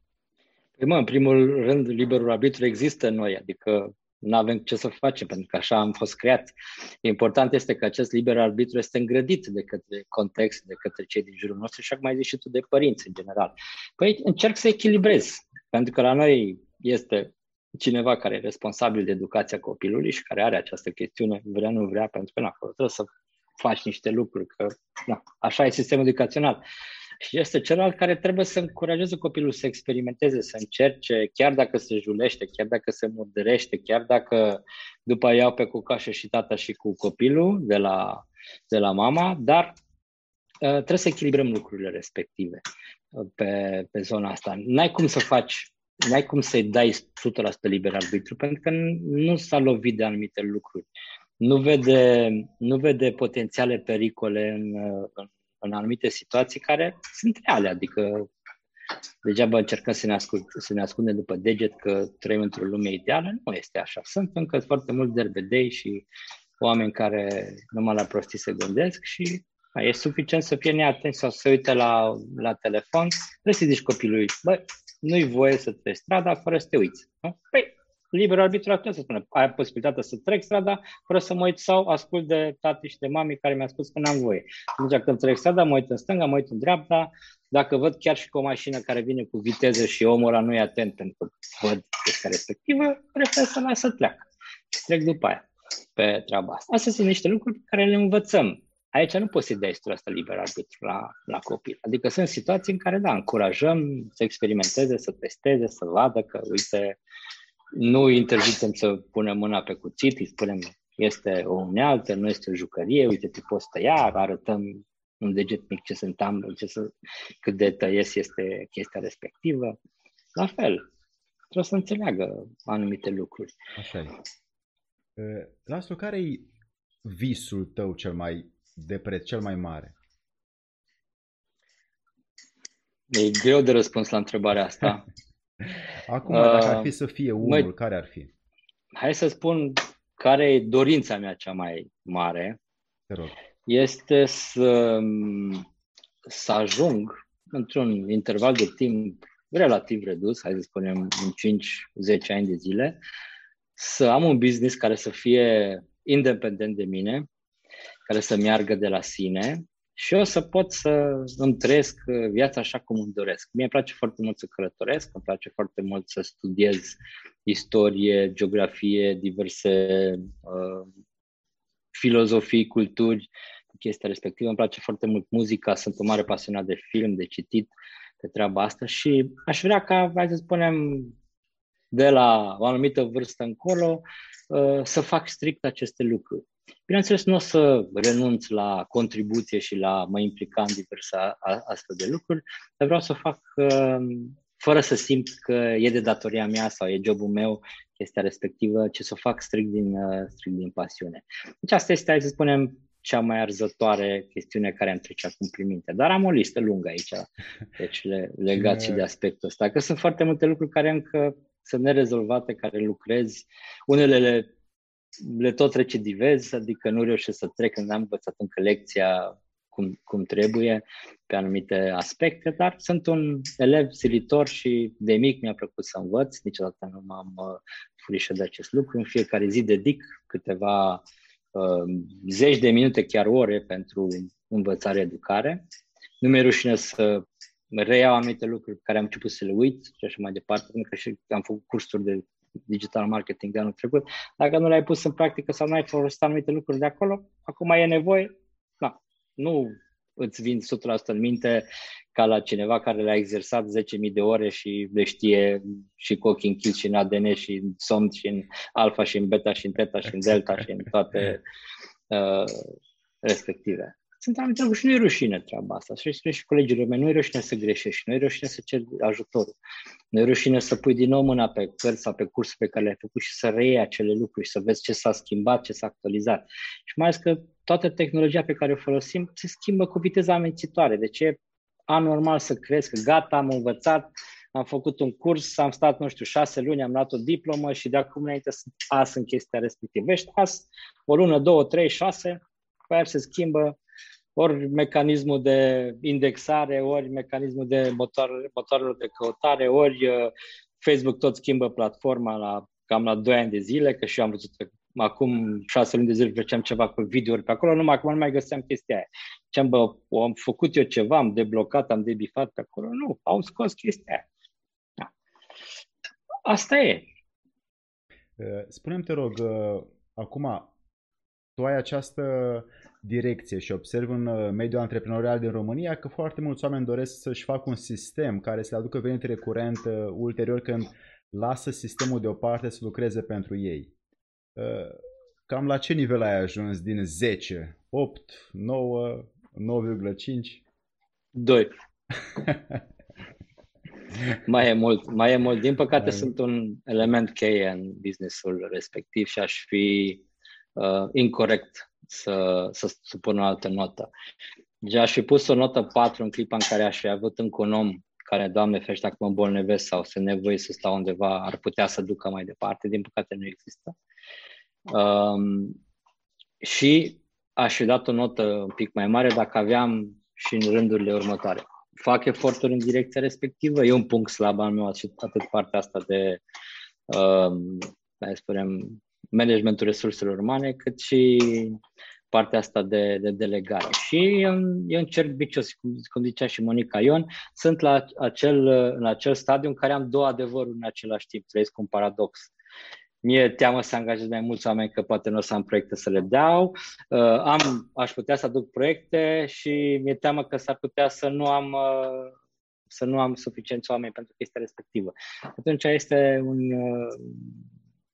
B: Păi mă, în primul rând, liberul arbitru există în noi, adică nu avem ce să facem, pentru că așa am fost creați. Important este că acest liber arbitru este îngrădit de către context, de către cei din jurul nostru și acum mai zici și tu de părinți în general. Păi încerc să echilibrez, pentru că la noi este cineva care e responsabil de educația copilului și care are această chestiune, vrea, nu vrea, pentru că na, trebuie să faci niște lucruri, că na, așa e sistemul educațional. Și este celălalt care trebuie să încurajeze copilul să experimenteze, să încerce, chiar dacă se julește, chiar dacă se murdărește, chiar dacă după iau pe cucașă și tata și cu copilul de la, de la mama, dar uh, trebuie să echilibrăm lucrurile respective uh, pe, pe zona asta. N-ai cum să faci n-ai cum să-i dai 100% liber arbitru, pentru că nu s-a lovit de anumite lucruri nu vede, nu vede potențiale pericole în, în, în anumite situații care sunt reale, adică degeaba încercăm să ne, ascund, să ne ascundem după deget că trăim într-o lume ideală, nu este așa. Sunt încă foarte mulți derbedei și oameni care numai la prostii se gândesc și e suficient să fie neatent sau să se uite la, la telefon, trebuie să zici copilului, băi, nu-i voie să treci strada fără să te uiți. Nu? Păi, liber arbitru atunci să spune, ai posibilitatea să trec strada fără să mă uit sau ascult de tati și de mami care mi-a spus că n-am voie. Atunci când trec strada, mă uit în stânga, mă uit în dreapta, dacă văd chiar și cu o mașină care vine cu viteză și omul ăla nu e atent pentru că văd chestia respectivă, prefer să las să treacă și trec după aia pe treaba asta. Astea sunt niște lucruri pe care le învățăm. Aici nu poți să-i dai asta liber arbitru la, la copil. Adică sunt situații în care, da, încurajăm să experimenteze, să testeze, să vadă că, uite, nu interzicem să punem mâna pe cuțit, îi spunem este o unealtă, nu este o jucărie, uite, te poți tăia, arătăm un deget mic ce se întâmplă, ce să, cât de tăies este chestia respectivă. La fel, trebuie să înțeleagă anumite lucruri.
A: Așa e. Laslo, care e visul tău cel mai de preț, cel mai mare?
B: E greu de răspuns la întrebarea asta.
A: Acum, dacă ar fi să fie unul, mă, care ar fi?
B: Hai să spun care e dorința mea cea mai mare.
A: Te rog.
B: Este să, să ajung într-un interval de timp relativ redus, hai să spunem în 5-10 ani de zile, să am un business care să fie independent de mine, care să meargă de la sine și eu să pot să îmi trăiesc viața așa cum îmi doresc. Mie îmi place foarte mult să călătoresc, îmi place foarte mult să studiez istorie, geografie, diverse uh, filozofii, culturi, chestia respectivă. Îmi place foarte mult muzica, sunt un mare pasionat de film, de citit, de treaba asta și aș vrea ca, hai să spunem, de la o anumită vârstă încolo, uh, să fac strict aceste lucruri. Bineînțeles, nu o să renunț la contribuție și la mă implica în diverse astfel de lucruri, dar vreau să fac uh, fără să simt că e de datoria mea sau e jobul meu chestia respectivă, ci să o fac strict din, uh, strict din pasiune. Deci asta este, hai să spunem, cea mai arzătoare chestiune care îmi trece acum prin minte. Dar am o listă lungă aici, deci le, legat și de aspectul ăsta, că sunt foarte multe lucruri care încă sunt nerezolvate, care lucrezi. Unele le, le tot recidivez, adică nu reușesc să trec când am învățat încă lecția cum, cum trebuie pe anumite aspecte, dar sunt un elev silitor și de mic mi-a plăcut să învăț, niciodată nu m-am uh, furișat de acest lucru. În fiecare zi dedic câteva uh, zeci de minute, chiar ore pentru învățare, educare. Nu mi-e rușine să reiau anumite lucruri care am început să le uit și așa mai departe, pentru că și am făcut cursuri de digital marketing de anul trecut. Dacă nu le-ai pus în practică sau nu ai folosit anumite lucruri de acolo, acum e nevoie, na, nu îți vin 100% în minte ca la cineva care le-a exersat 10.000 de ore și le știe și cu ochii închis și în ADN și în somn și în alfa și în beta și în teta și în delta și în toate uh, respective sunt anumite lucruri și nu e rușine treaba asta. Și spune și colegii mei, nu e rușine să greșești, nu e rușine să ceri ajutorul, nu e rușine să pui din nou mâna pe cărți sau pe cursul pe care le-ai făcut și să reiei acele lucruri și să vezi ce s-a schimbat, ce s-a actualizat. Și mai ales că toată tehnologia pe care o folosim se schimbă cu viteză amențitoare. Deci e anormal să crezi că gata, am învățat, am făcut un curs, am stat, nu știu, șase luni, am luat o diplomă și de acum înainte sunt as în chestia respectivă. Ești as o lună, două, trei, șase, pe se schimbă ori mecanismul de indexare, ori mecanismul de motor, motoarelor de căutare, ori uh, Facebook tot schimbă platforma la cam la 2 ani de zile, că și eu am văzut că acum 6 luni de zile făceam ceva cu videouri pe acolo, numai acum nu mai găseam chestia aia. Ce am, bă, am făcut eu ceva, am deblocat, am debifat pe acolo, nu, au scos chestia aia. Da. Asta e.
A: Uh, spune-mi, te rog, uh, acum, tu ai această direcție și observ în uh, mediul antreprenorial din România că foarte mulți oameni doresc să-și facă un sistem care să le aducă venit recurent uh, ulterior când lasă sistemul deoparte să lucreze pentru ei. Uh, cam la ce nivel ai ajuns din 10? 8, 9, 9,5?
B: 2. mai e mult, mai e mult. Din păcate mai sunt un element cheie în businessul respectiv și aș fi uh, incorrect să, să supună o altă notă. Deci aș fi pus o notă 4 în clipa în care aș fi avut încă un om care, Doamne ferește, acum îmbolnăvesc sau se nevoie să stau undeva, ar putea să ducă mai departe. Din păcate nu există. Um, și aș fi dat o notă un pic mai mare dacă aveam și în rândurile următoare. Fac eforturi în direcția respectivă, e un punct slab al meu, atât partea asta de, um, să spunem, managementul resurselor umane, cât și partea asta de, de delegare. Și e un, e un cerc vicios, cum, cum zicea și Monica Ion, sunt la acel, în acel stadiu în care am două adevăruri în același timp, trăiesc un paradox. Mie teamă să angajez mai mulți oameni că poate nu o să am proiecte să le dau. Uh, am, aș putea să aduc proiecte și mi-e teamă că s-ar putea să nu am uh, să nu am suficienți oameni pentru chestia respectivă. Atunci este un, uh,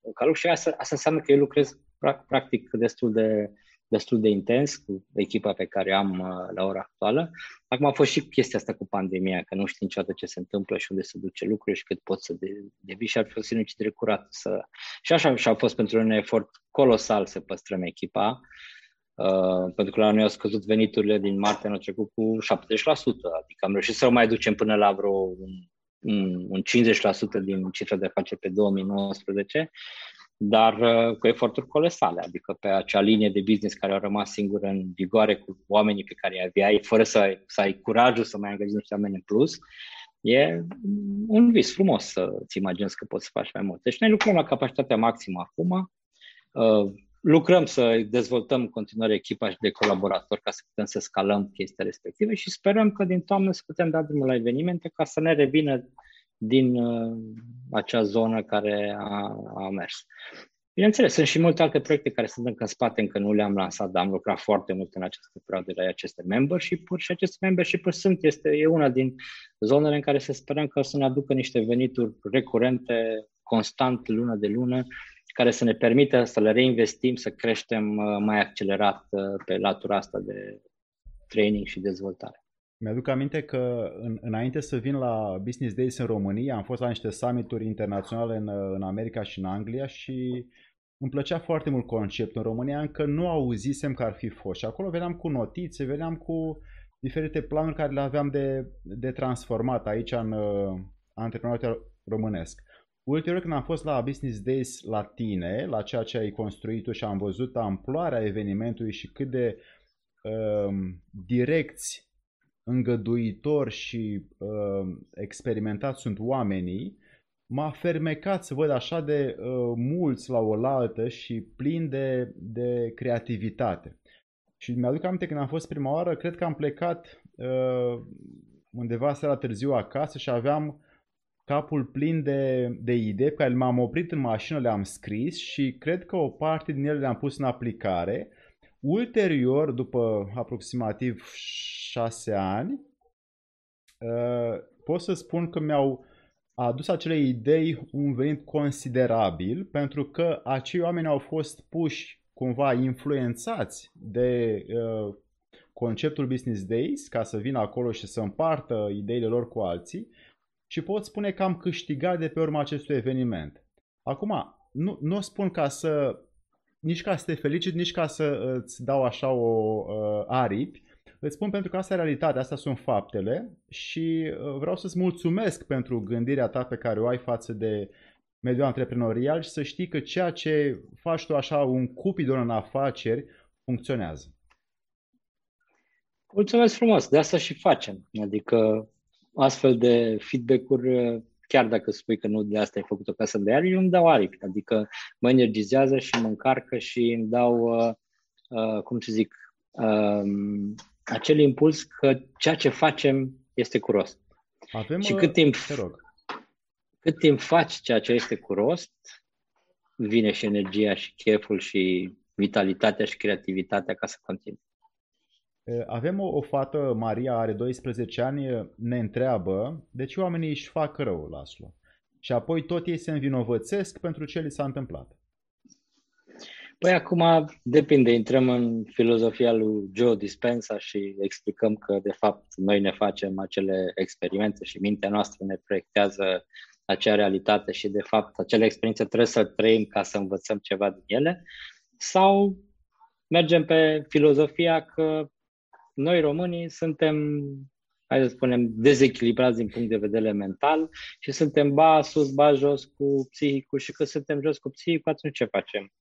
B: un calup și asta, asta înseamnă că eu lucrez practic destul de, destul de intens cu echipa pe care am uh, la ora actuală. Acum a fost și chestia asta cu pandemia, că nu știi niciodată ce se întâmplă și unde se duce lucrurile și cât poți să devii și ar fi o sinucidere curată. Să... Și așa și a fost pentru un efort colosal să păstrăm echipa, uh, pentru că la noi au scăzut veniturile din martie anul trecut cu 70%, adică am reușit să o mai ducem până la vreo un, un, un 50% din cifra de afaceri pe 2019 dar uh, cu eforturi colosale, adică pe acea linie de business care a rămas singură în vigoare cu oamenii pe care îi aveai, fără să ai, să ai curajul să mai angajezi niște oameni în plus, e un vis frumos să-ți imaginezi că poți să faci mai mult. Deci noi lucrăm la capacitatea maximă acum, uh, lucrăm să dezvoltăm în continuare echipa de colaboratori ca să putem să scalăm chestia respective și sperăm că din toamnă să putem da drumul la evenimente ca să ne revină din uh, acea zonă care a, a mers. Bineînțeles, sunt și multe alte proiecte care sunt încă în spate, încă nu le-am lansat, dar am lucrat foarte mult în această perioadă la aceste membership-uri și aceste membership-uri sunt, este, e una din zonele în care să sperăm că o să ne aducă niște venituri recurente, constant, lună de lună, care să ne permită să le reinvestim, să creștem uh, mai accelerat uh, pe latura asta de training și dezvoltare.
A: Mi-aduc aminte că în, înainte să vin la Business Days în România, am fost la niște summituri internaționale în, în America și în Anglia și îmi plăcea foarte mult conceptul. În România încă nu auzisem că ar fi fost și acolo veneam cu notițe, veneam cu diferite planuri care le aveam de, de transformat aici în uh, antreprenoriatul românesc. Ulterior, când am fost la Business Days la tine, la ceea ce ai construit tu și am văzut amploarea evenimentului și cât de uh, direcți îngăduitor și uh, experimentat sunt oamenii, m-a fermecat să văd așa de uh, mulți la oaltă și plin de, de creativitate. Și mi-aduc aminte când am fost prima oară, cred că am plecat uh, undeva seara târziu acasă și aveam capul plin de, de idei pe care m-am oprit în mașină, le-am scris și cred că o parte din ele le-am pus în aplicare. Ulterior, după aproximativ șase ani, uh, pot să spun că mi-au adus acele idei un venit considerabil pentru că acei oameni au fost puși cumva influențați de uh, conceptul Business Days ca să vină acolo și să împartă ideile lor cu alții și pot spune că am câștigat de pe urma acestui eveniment. Acum, nu, nu spun ca să nici ca să te felicit, nici ca să îți dau așa o uh, aripi, Îți spun pentru că asta e realitatea, astea sunt faptele și uh, vreau să-ți mulțumesc pentru gândirea ta pe care o ai față de mediul antreprenorial și să știi că ceea ce faci tu așa un cupidon în afaceri funcționează.
B: Mulțumesc frumos, de asta și facem. Adică astfel de feedback-uri, chiar dacă spui că nu de asta ai făcut o casă de aripi, îmi dau aripi. Adică mă energizează și mă încarcă și îmi dau, uh, uh, cum să zic, uh, acel impuls că ceea ce facem este cu rost.
A: Avem, și cât uh, timp, te rog.
B: cât timp faci ceea ce este cu rost, vine și energia și cheful și vitalitatea și creativitatea ca să continui.
A: Avem o, o fată, Maria, are 12 ani, ne întreabă de ce oamenii își fac rău, Laslo. Și apoi tot ei se învinovățesc pentru ce li s-a întâmplat.
B: Păi acum depinde, intrăm în filozofia lui Joe Dispenza și explicăm că de fapt noi ne facem acele experiențe și mintea noastră ne proiectează acea realitate și de fapt acele experiențe trebuie să trăim ca să învățăm ceva din ele. sau mergem pe filozofia că noi românii suntem, hai să spunem, dezechilibrați din punct de vedere mental și suntem ba sus, ba jos cu psihicul și că suntem jos cu psihicul, atunci ce facem?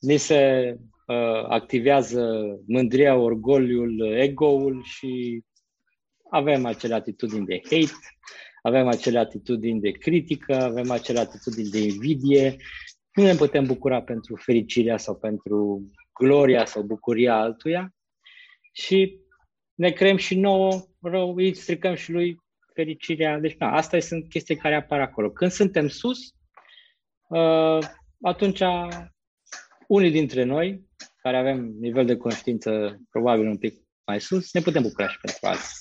B: Ni se uh, activează mândria, orgoliul, ego-ul și avem acele atitudini de hate, avem acele atitudini de critică, avem acele atitudini de invidie. Nu ne putem bucura pentru fericirea sau pentru gloria sau bucuria altuia și ne creăm și nouă rău, îi stricăm și lui fericirea. Deci, da, asta sunt chestii care apar acolo. Când suntem sus, uh, atunci unii dintre noi, care avem nivel de conștiință probabil un pic mai sus, ne putem bucura și pentru alții.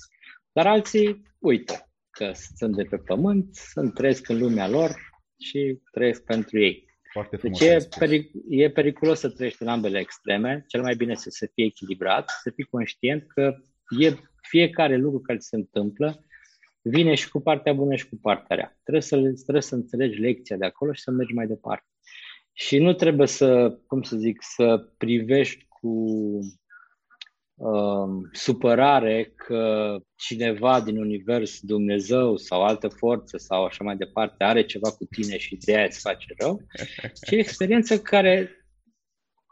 B: Dar alții uită că sunt de pe pământ, sunt trăiesc în lumea lor și trăiesc pentru ei.
A: Foarte frumos.
B: Deci e, peric- e periculos să trăiești în ambele extreme. Cel mai bine să, să fii echilibrat, să fii conștient că e fiecare lucru care se întâmplă vine și cu partea bună și cu partea rea. Trebuie să, trebuie să înțelegi lecția de acolo și să mergi mai departe. Și nu trebuie să, cum să zic, să privești cu uh, supărare că cineva din univers, Dumnezeu sau altă forță sau așa mai departe are ceva cu tine și de aia îți face rău, ci e experiență care,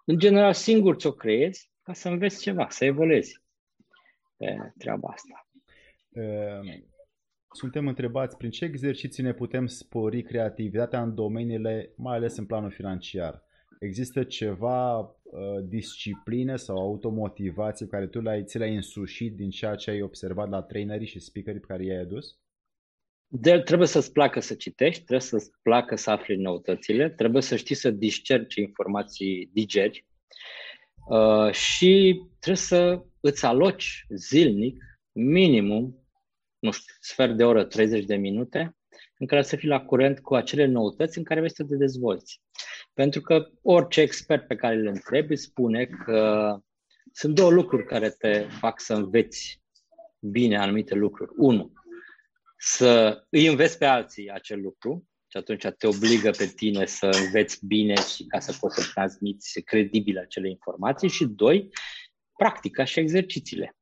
B: în general, singur ți-o creezi ca să înveți ceva, să evoluezi pe treaba asta.
A: Uh, suntem întrebați prin ce exerciții ne putem spori creativitatea în domeniile, mai ales în planul financiar. Există ceva uh, discipline sau automotivație care tu le-ai, ți le-ai însușit din ceea ce ai observat la trainerii și speakerii pe care i-ai adus?
B: De, trebuie să-ți placă să citești, trebuie să-ți placă să afli noutățile, trebuie să știi să discerci informații digeri uh, și trebuie să îți aloci zilnic minimum, nu știu, sfert de oră, 30 de minute, în care să fii la curent cu acele noutăți în care vrei să te dezvolți. Pentru că orice expert pe care îl întrebi spune că sunt două lucruri care te fac să înveți bine anumite lucruri. Unu, să îi înveți pe alții acel lucru și atunci te obligă pe tine să înveți bine și ca să poți să transmiți credibil acele informații și doi, practica și exercițiile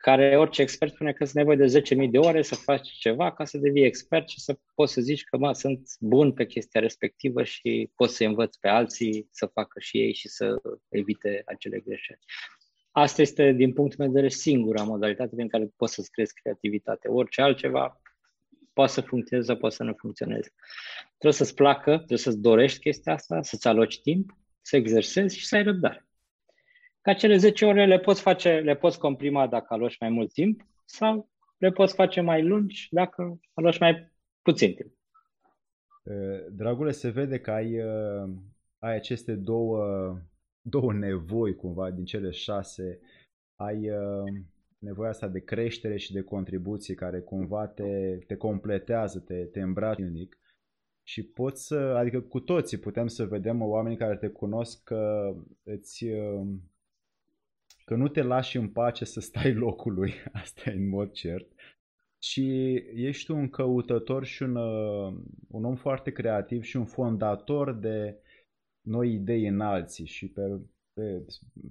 B: care orice expert spune că sunt nevoie de 10.000 de ore să faci ceva ca să devii expert și să poți să zici că mă, sunt bun pe chestia respectivă și poți să învăț pe alții să facă și ei și să evite acele greșeli. Asta este, din punctul meu de vedere, singura modalitate prin care poți să-ți crezi creativitate. Orice altceva poate să funcționeze, poate să nu funcționeze. Trebuie să-ți placă, trebuie să-ți dorești chestia asta, să-ți aloci timp, să exersezi și să ai răbdare. Ca cele 10 ore le poți face, le poți comprima dacă aloci mai mult timp sau le poți face mai lungi dacă aloci mai puțin timp.
A: Dragule, se vede că ai, ai aceste două, două nevoi cumva din cele șase. Ai nevoia asta de creștere și de contribuții care cumva te, te completează, te, te îmbracă unic și poți să, adică cu toții putem să vedem oameni care te cunosc că îți că nu te lași în pace să stai locului, asta e în mod cert, și ești un căutător și un, uh, un om foarte creativ și un fondator de noi idei în alții. Și pe, pe,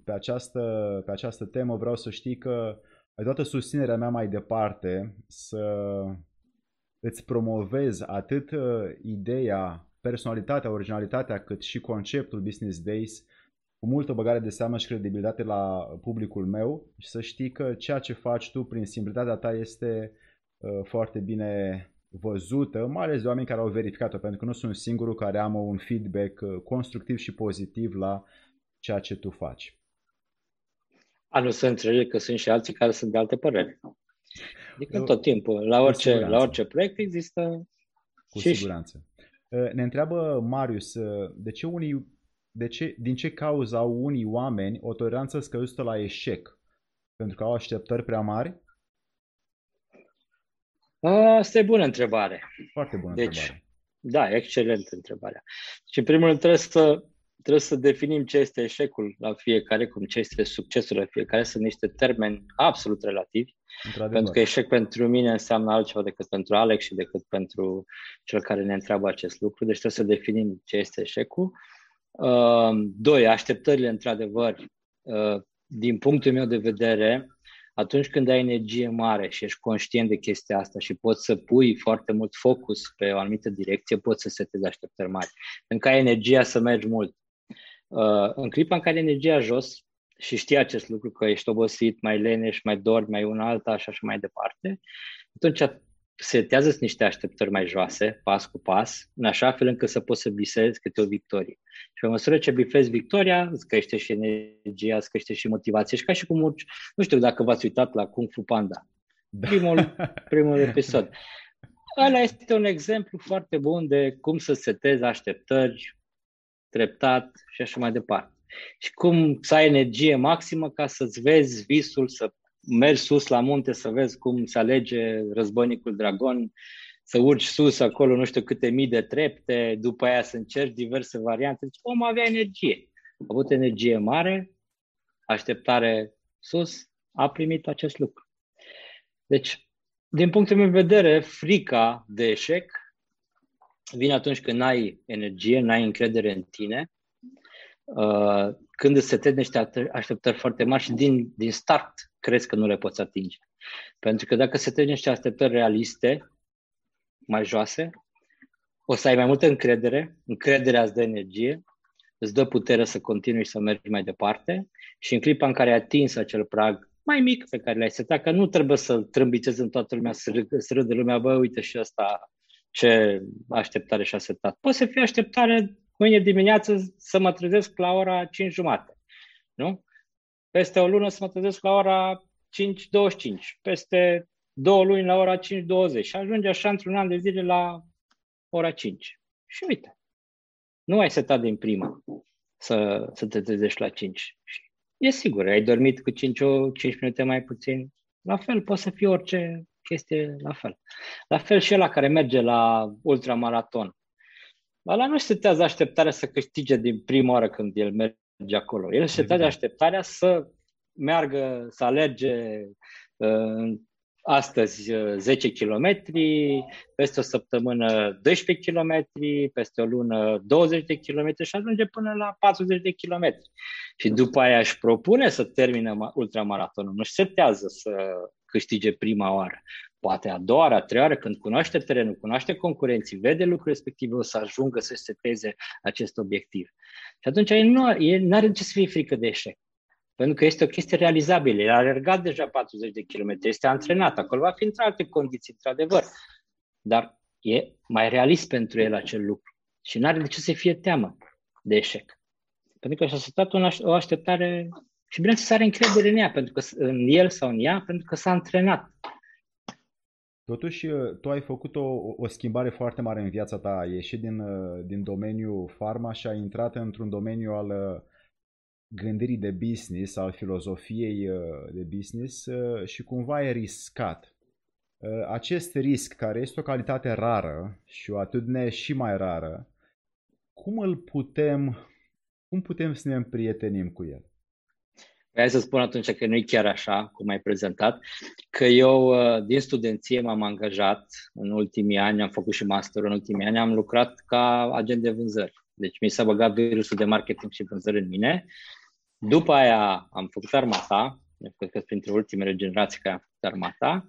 A: pe, această, pe această temă vreau să știi că ai toată susținerea mea mai departe să îți promovezi atât uh, ideea, personalitatea, originalitatea, cât și conceptul Business Days cu multă băgare de seamă și credibilitate la publicul meu și să știi că ceea ce faci tu prin simplitatea ta este uh, foarte bine văzută, mai ales de oameni care au verificat-o, pentru că nu sunt singurul care am un feedback uh, constructiv și pozitiv la ceea ce tu faci.
B: A, nu să înțelege că sunt și alții care sunt de alte păreri. Adică tot timpul, la orice, la orice proiect există
A: Cu și siguranță. Uh, ne întreabă Marius, de ce unii de ce, din ce cauză au unii oameni o toleranță scăzută la eșec? Pentru că au așteptări prea mari?
B: Asta e bună întrebare.
A: Foarte bună deci, întrebare.
B: Da, excelentă întrebarea. Și în primul rând trebuie să, trebuie să definim ce este eșecul la fiecare, cum ce este succesul la fiecare. Sunt niște termeni absolut relativi. Pentru că eșec pentru mine înseamnă altceva decât pentru Alex și decât pentru cel care ne întreabă acest lucru. Deci trebuie să definim ce este eșecul. Uh, doi, așteptările, într-adevăr, uh, din punctul meu de vedere, atunci când ai energie mare și ești conștient de chestia asta și poți să pui foarte mult focus pe o anumită direcție, poți să setezi așteptări mari. Încă ai energia să mergi mult. Uh, în clipa în care energia jos și știi acest lucru, că ești obosit, mai leneș, mai dormi, mai una alta și așa mai departe, atunci setează niște așteptări mai joase, pas cu pas, în așa fel încât să poți să bisezi câte o victorie. Și pe măsură ce bifezi victoria, îți crește și energia, îți crește și motivația. Și ca și cum urci, nu știu dacă v-ați uitat la Kung Fu Panda, da. primul, primul episod. Ăla este un exemplu foarte bun de cum să setezi așteptări treptat și așa mai departe. Și cum să ai energie maximă ca să-ți vezi visul, să mergi sus la munte să vezi cum se alege războinicul dragon, să urci sus acolo nu știu câte mii de trepte, după aia să încerci diverse variante. Deci om avea energie. A avut energie mare, așteptare sus, a primit acest lucru. Deci, din punctul meu de vedere, frica de eșec vine atunci când n-ai energie, n-ai încredere în tine, uh, când îți setezi niște așteptări foarte mari și din, din start crezi că nu le poți atinge. Pentru că dacă setezi niște așteptări realiste, mai joase, o să ai mai multă încredere, încrederea îți dă energie, îți dă putere să continui să mergi mai departe și în clipa în care ai atins acel prag mai mic pe care l-ai setat, că nu trebuie să-l trâmbițezi în toată lumea, să, râ- să râde lumea, bă, uite și asta ce așteptare și-a setat. Poate să fie așteptare mâine dimineață să mă trezesc la ora 5 jumate. Nu? Peste o lună să mă trezesc la ora 5.25. Peste două luni la ora 5.20. Și ajunge așa într-un an de zile la ora 5. Și uite, nu ai setat din prima să, să te trezești la 5. E sigur, ai dormit cu 5, 5 minute mai puțin. La fel, poate să fie orice chestie la fel. La fel și la care merge la ultramaraton. Ăla nu setează așteptarea să câștige din prima oară când el merge acolo. El setează așteptarea să meargă, să alerge uh, astăzi 10 uh, km, peste o săptămână 12 km, peste o lună 20 de km și ajunge până la 40 de km. Și după aia își propune să termine ultramaratonul, nu-și setează să câștige prima oară. Poate a doua oară, a treia oară, când cunoaște terenul, cunoaște concurenții, vede lucrul respectiv, o să ajungă să seteze acest obiectiv. Și atunci nu are ce să fie frică de eșec. Pentru că este o chestie realizabilă. El a alergat deja 40 de kilometri, este antrenat, acolo va fi într alte condiții, într-adevăr. Dar e mai realist pentru el acel lucru. Și nu are de ce să fie teamă de eșec. Pentru că și-a setat o așteptare și bineînțeles are încredere în ea, pentru că în el sau în ea, pentru că s-a antrenat.
A: Totuși, tu ai făcut o, o schimbare foarte mare în viața ta. Ai ieșit din, din domeniul farma și ai intrat într-un domeniu al gândirii de business, al filozofiei de business și cumva ai riscat. Acest risc, care este o calitate rară și o atitudine și mai rară, cum îl putem, cum putem să ne împrietenim cu el?
B: Hai să spun atunci că nu e chiar așa, cum ai prezentat, că eu uh, din studenție m-am angajat în ultimii ani, am făcut și master în ultimii ani, am lucrat ca agent de vânzări. Deci mi s-a băgat virusul de marketing și vânzări în mine. După aia am făcut armata, cred că printre ultimele generații care am făcut armata,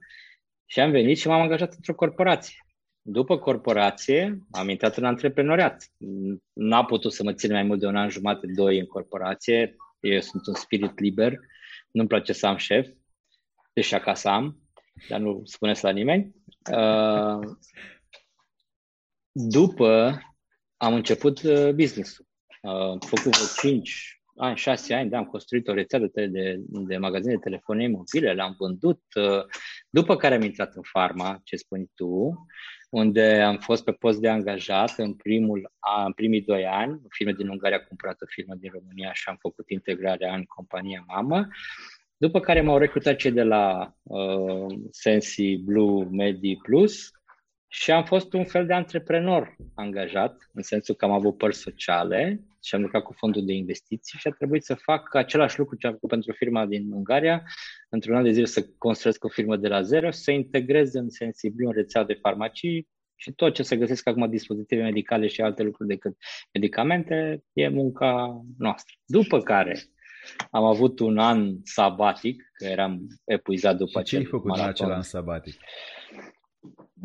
B: și am venit și m-am angajat într-o corporație. După corporație, am intrat în antreprenoriat. N-a putut să mă țin mai mult de un an jumate, doi în corporație, eu sunt un spirit liber, nu-mi place să am șef, deși acasă am, dar nu spuneți la nimeni. Uh, după am început uh, business-ul. Uh, am făcut vreo 5 ani, 6 ani, da, am construit o rețea de, de, de magazine de telefonie mobile, le-am vândut. După care am intrat în farma, ce spui tu, unde am fost pe post de angajat în, primul, în primii doi ani. O firmă din Ungaria a cumpărat o firmă din România și am făcut integrarea în compania mamă. După care m-au recrutat cei de la uh, Sensi Blue Medi Plus și am fost un fel de antreprenor angajat, în sensul că am avut părți sociale și am lucrat cu fondul de investiții și a trebuit să fac același lucru ce am făcut pentru firma din Ungaria, într-un an de zile să construiesc o firmă de la zero, să integrez în Sensiblu în rețea de farmacii Și tot ce se găsesc acum dispozitive medicale și alte lucruri decât medicamente e munca noastră. După care am avut un an sabatic, că eram epuizat după
A: ce ai făcut în acel an sabatic?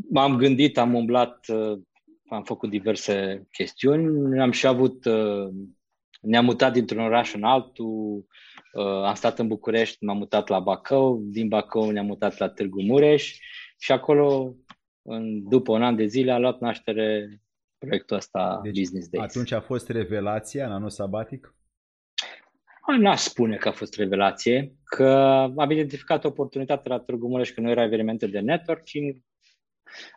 B: M-am gândit, am umblat, uh, am făcut diverse chestiuni, am și avut, uh, ne-am mutat dintr-un oraș în altul, uh, am stat în București, m-am mutat la Bacău, din Bacău ne-am mutat la Târgu Mureș și acolo, în, după un an de zile, a luat naștere proiectul ăsta deci, Business Days.
A: atunci a fost revelația în anul sabatic?
B: N-aș spune că a fost revelație, că am identificat oportunitatea la Târgu Mureș că nu era evenimente de networking,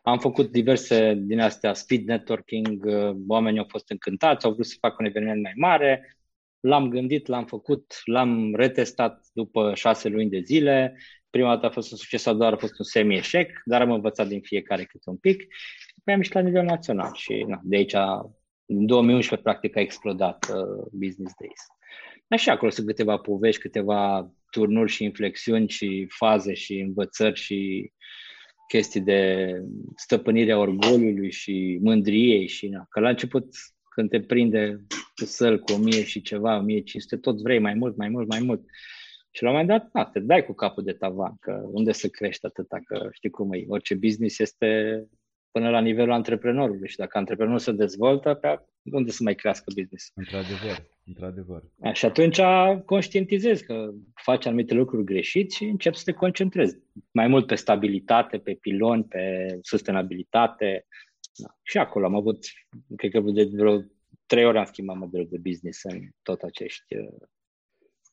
B: am făcut diverse din astea, speed networking, uh, oamenii au fost încântați, au vrut să facă un eveniment mai mare, l-am gândit, l-am făcut, l-am retestat după șase luni de zile. Prima dată a fost un succes, a doar a fost un semi-eșec, dar am învățat din fiecare câte un pic. Și am ieșit la nivel național și na, de aici, în 2011, practic, a explodat uh, Business Days. Așa, acolo sunt câteva povești, câteva turnuri și inflexiuni și faze și învățări și chestii de stăpânire a orgoliului și mândriei și na. Că la început când te prinde cu săl cu 1000 și ceva, 1500, tot vrei mai mult, mai mult, mai mult. Și la un moment dat, na, te dai cu capul de tavan, că unde să crești atâta, că știi cum e, orice business este până la nivelul antreprenorului și dacă antreprenorul se dezvoltă, pe unde să mai crească business?
A: Într-adevăr, într-adevăr.
B: Și atunci conștientizezi că faci anumite lucruri greșit și începi să te concentrezi mai mult pe stabilitate, pe piloni, pe sustenabilitate. Da. Și acolo am avut, cred că de vreo trei ori am schimbat modelul de business în tot acești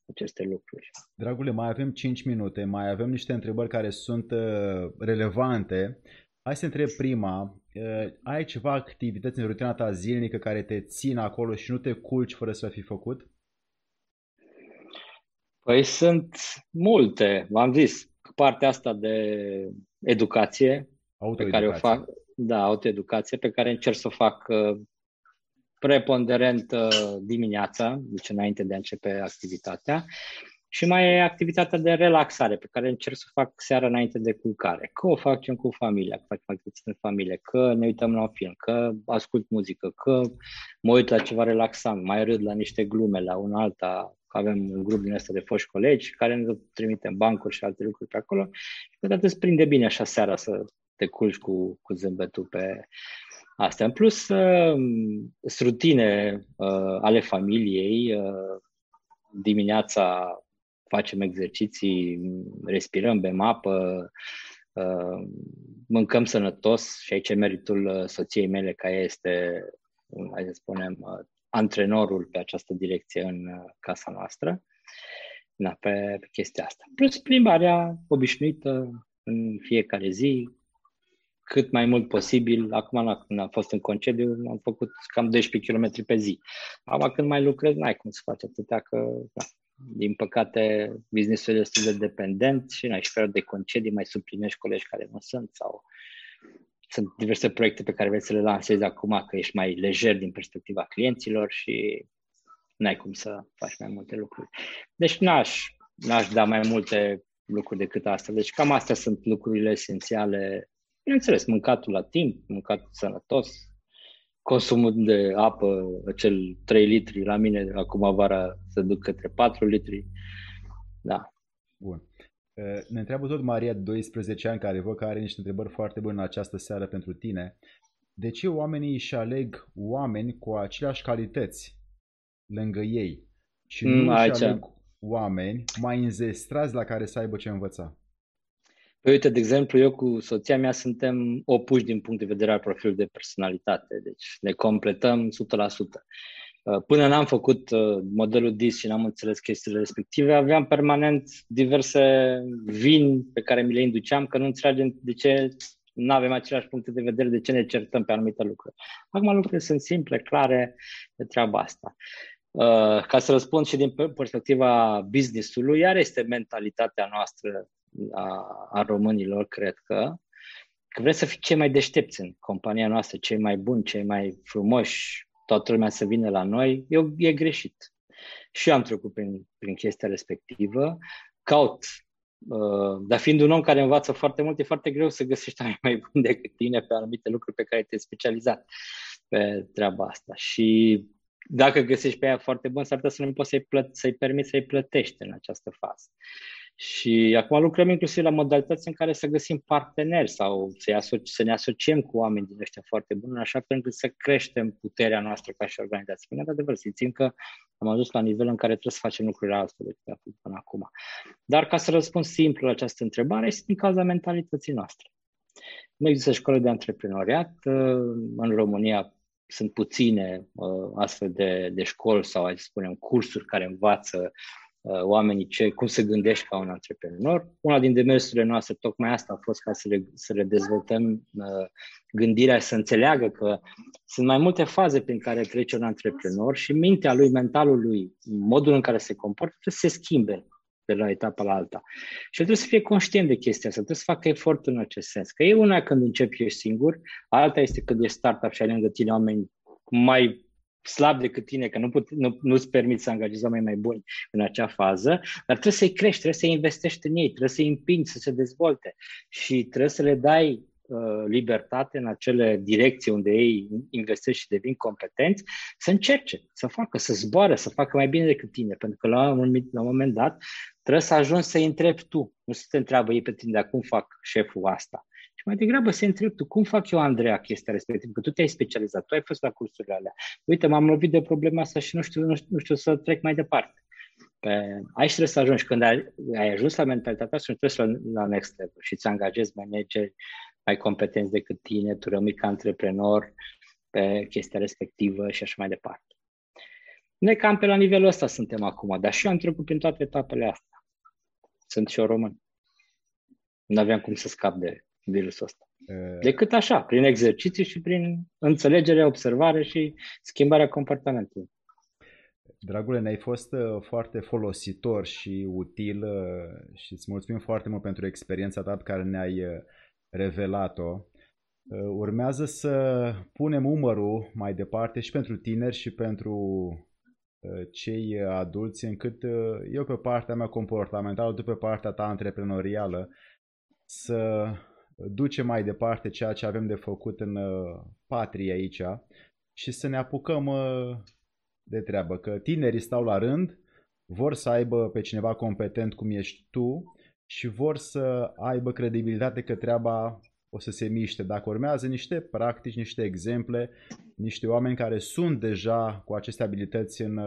B: aceste lucruri.
A: Dragule, mai avem 5 minute, mai avem niște întrebări care sunt uh, relevante Hai să întreb prima, uh, ai ceva activități în rutina ta zilnică care te țin acolo și nu te culci fără să fi făcut?
B: Păi sunt multe, v-am zis, partea asta de educație pe care o fac, da, autoeducație pe care încerc să o fac uh, preponderent uh, dimineața, deci înainte de a începe activitatea și mai e activitatea de relaxare pe care încerc să o fac seara înainte de culcare. Că o facem cu familia, că facem activități în familie, că ne uităm la un film, că ascult muzică, că mă uit la ceva relaxant, mai râd la niște glume, la un alta, că avem un grup din ăsta de foști colegi care ne trimitem bancuri și alte lucruri pe acolo și câteodată îți prinde bine așa seara să te culci cu, cu zâmbetul pe astea. În plus, uh, rutine uh, ale familiei, uh, dimineața facem exerciții, respirăm, bem apă, uh, mâncăm sănătos și aici e meritul uh, soției mele, care este, hai să spunem, uh, antrenorul pe această direcție în casa noastră, na, pe, pe chestia asta. Plus plimbarea obișnuită în fiecare zi, cât mai mult posibil. Acum, când am fost în concediu, am făcut cam 12 km pe zi. Acum, când mai lucrez, n-ai cum să faci atâtea, că da, din păcate, businessul este destul de dependent și n-ai și de concedii, mai suplinești colegi care nu sunt sau sunt diverse proiecte pe care vrei să le lansezi acum, că ești mai lejer din perspectiva clienților și n-ai cum să faci mai multe lucruri. Deci n-aș, n-aș da mai multe lucruri decât asta. Deci cam astea sunt lucrurile esențiale. Bineînțeles, mâncatul la timp, mâncatul sănătos, consumul de apă, acel 3 litri, la mine acum vara să duc către 4 litri. Da.
A: Bun. Ne întreabă tot Maria, 12 ani, care văd că are niște întrebări foarte bune în această seară pentru tine. De ce oamenii își aleg oameni cu aceleași calități lângă ei și nu mm, își aleg oameni mai înzestrați la care să aibă ce învăța?
B: Păi uite, de exemplu, eu cu soția mea suntem opuși din punct de vedere al profilului de personalitate, deci ne completăm 100%. Uh, până n-am făcut uh, modelul DIS și n-am înțeles chestiile respective, aveam permanent diverse vini pe care mi le induceam, că nu înțelegem de ce nu avem aceleași puncte de vedere, de ce ne certăm pe anumite lucruri. Acum lucrurile sunt simple, clare de treaba asta. Uh, ca să răspund și din perspectiva business-ului, iar este mentalitatea noastră a, a românilor, cred că, că vrem să fim cei mai deștepți în compania noastră, cei mai buni, cei mai frumoși, toată lumea să vină la noi, e, e greșit. Și eu am trecut prin, prin chestia respectivă, caut Uh, dar fiind un om care învață foarte mult, e foarte greu să găsești mai, mai bun decât tine pe anumite lucruri pe care te-ai specializat pe treaba asta. Și dacă găsești pe ea foarte bun, s-ar putea să nu poți să-i, plă- să-i permiți să-i plătești în această fază. Și acum lucrăm inclusiv la modalități în care să găsim parteneri sau să, asoci, să ne asociem cu oameni din ăștia foarte buni, în așa fel încât să creștem puterea noastră ca și organizație. Până adevăr, simțim că am ajuns la nivel în care trebuie să facem lucrurile altfel decât până acum. Dar ca să răspund simplu la această întrebare, este din cauza mentalității noastre. Nu există școală de antreprenoriat. În România sunt puține uh, astfel de, de școli sau, hai să spunem, cursuri care învață uh, oamenii ce, cum să gândești ca un antreprenor. Una din demersurile noastre, tocmai asta a fost ca să le, să le dezvoltăm uh, gândirea și să înțeleagă că sunt mai multe faze prin care trece un antreprenor și mintea lui, mentalul lui, modul în care se comportă, trebuie să se schimbe de la etapa la alta. Și trebuie să fie conștient de chestia asta, trebuie să facă efort în acest sens. Că e una când începi ești singur, alta este când ești startup și ai lângă tine oameni mai slab decât tine, că nu put, nu, nu-ți permiți să angajezi oameni mai buni în acea fază, dar trebuie să-i crești, trebuie să-i investești în ei, trebuie să-i împingi să se dezvolte și trebuie să le dai Uh, libertate în acele direcții unde ei investesc și devin competenți, să încerce, să facă, să zboare, să facă mai bine decât tine. Pentru că la un, la un moment dat trebuie să ajungi să-i întrebi tu, nu să te întreabă ei pe tine, dar cum fac șeful asta. Și mai degrabă să întrebi tu, cum fac eu, Andreea, chestia respectivă, că tu te-ai specializat, tu ai fost la cursurile alea. Uite, m-am lovit de problema asta și nu știu, nu știu, nu știu să trec mai departe. Pe, aici trebuie să ajungi. Când ai, ai ajuns la mentalitatea asta, trebuie să la, la next level și îți angajezi manageri, mai competenți decât tine, tu rămâi ca antreprenor pe chestia respectivă și așa mai departe. Noi cam pe la nivelul ăsta suntem acum, dar și eu am trecut prin toate etapele astea. Sunt și eu român. Nu aveam cum să scap de virusul ăsta. Decât așa, prin exerciții și prin înțelegere, observare și schimbarea comportamentului.
A: Dragule, ne-ai fost uh, foarte folositor și util uh, și îți mulțumim foarte mult pentru experiența ta pe care ne-ai uh, revelat-o. Uh, urmează să punem umărul mai departe și pentru tineri și pentru uh, cei adulți, încât uh, eu pe partea mea comportamentală, tu pe partea ta antreprenorială, să ducem mai departe ceea ce avem de făcut în patrie aici și să ne apucăm de treabă, că tinerii stau la rând, vor să aibă pe cineva competent cum ești tu și vor să aibă credibilitate că treaba o să se miște. Dacă urmează niște practici, niște exemple, niște oameni care sunt deja cu aceste abilități în,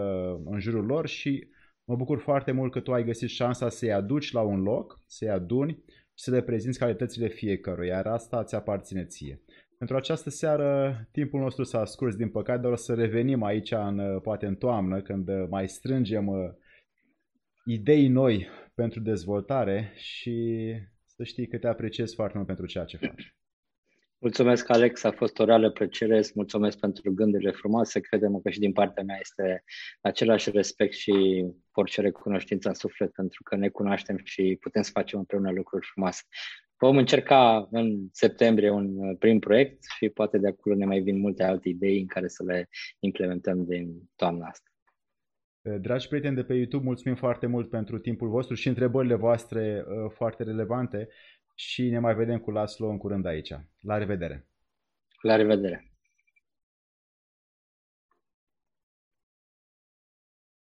A: în jurul lor și mă bucur foarte mult că tu ai găsit șansa să-i aduci la un loc, să-i aduni și să le prezinți calitățile fiecăruia, iar asta ți aparține ție. Pentru această seară, timpul nostru s-a scurs din păcate, dar o să revenim aici în, poate în toamnă, când mai strângem uh, idei noi pentru dezvoltare și să știi că te apreciez foarte mult pentru ceea ce faci.
B: Mulțumesc, Alex, a fost o reală plăcere, îți mulțumesc pentru gândurile frumoase, credem că și din partea mea este același respect și orice recunoștință în suflet, pentru că ne cunoaștem și putem să facem împreună lucruri frumoase. Vom încerca în septembrie un prim proiect și poate de acolo ne mai vin multe alte idei în care să le implementăm din toamna asta.
A: Eh, dragi prieteni de pe YouTube, mulțumim foarte mult pentru timpul vostru și întrebările voastre eh, foarte relevante și ne mai vedem cu Laslo în curând aici. La revedere!
B: La revedere!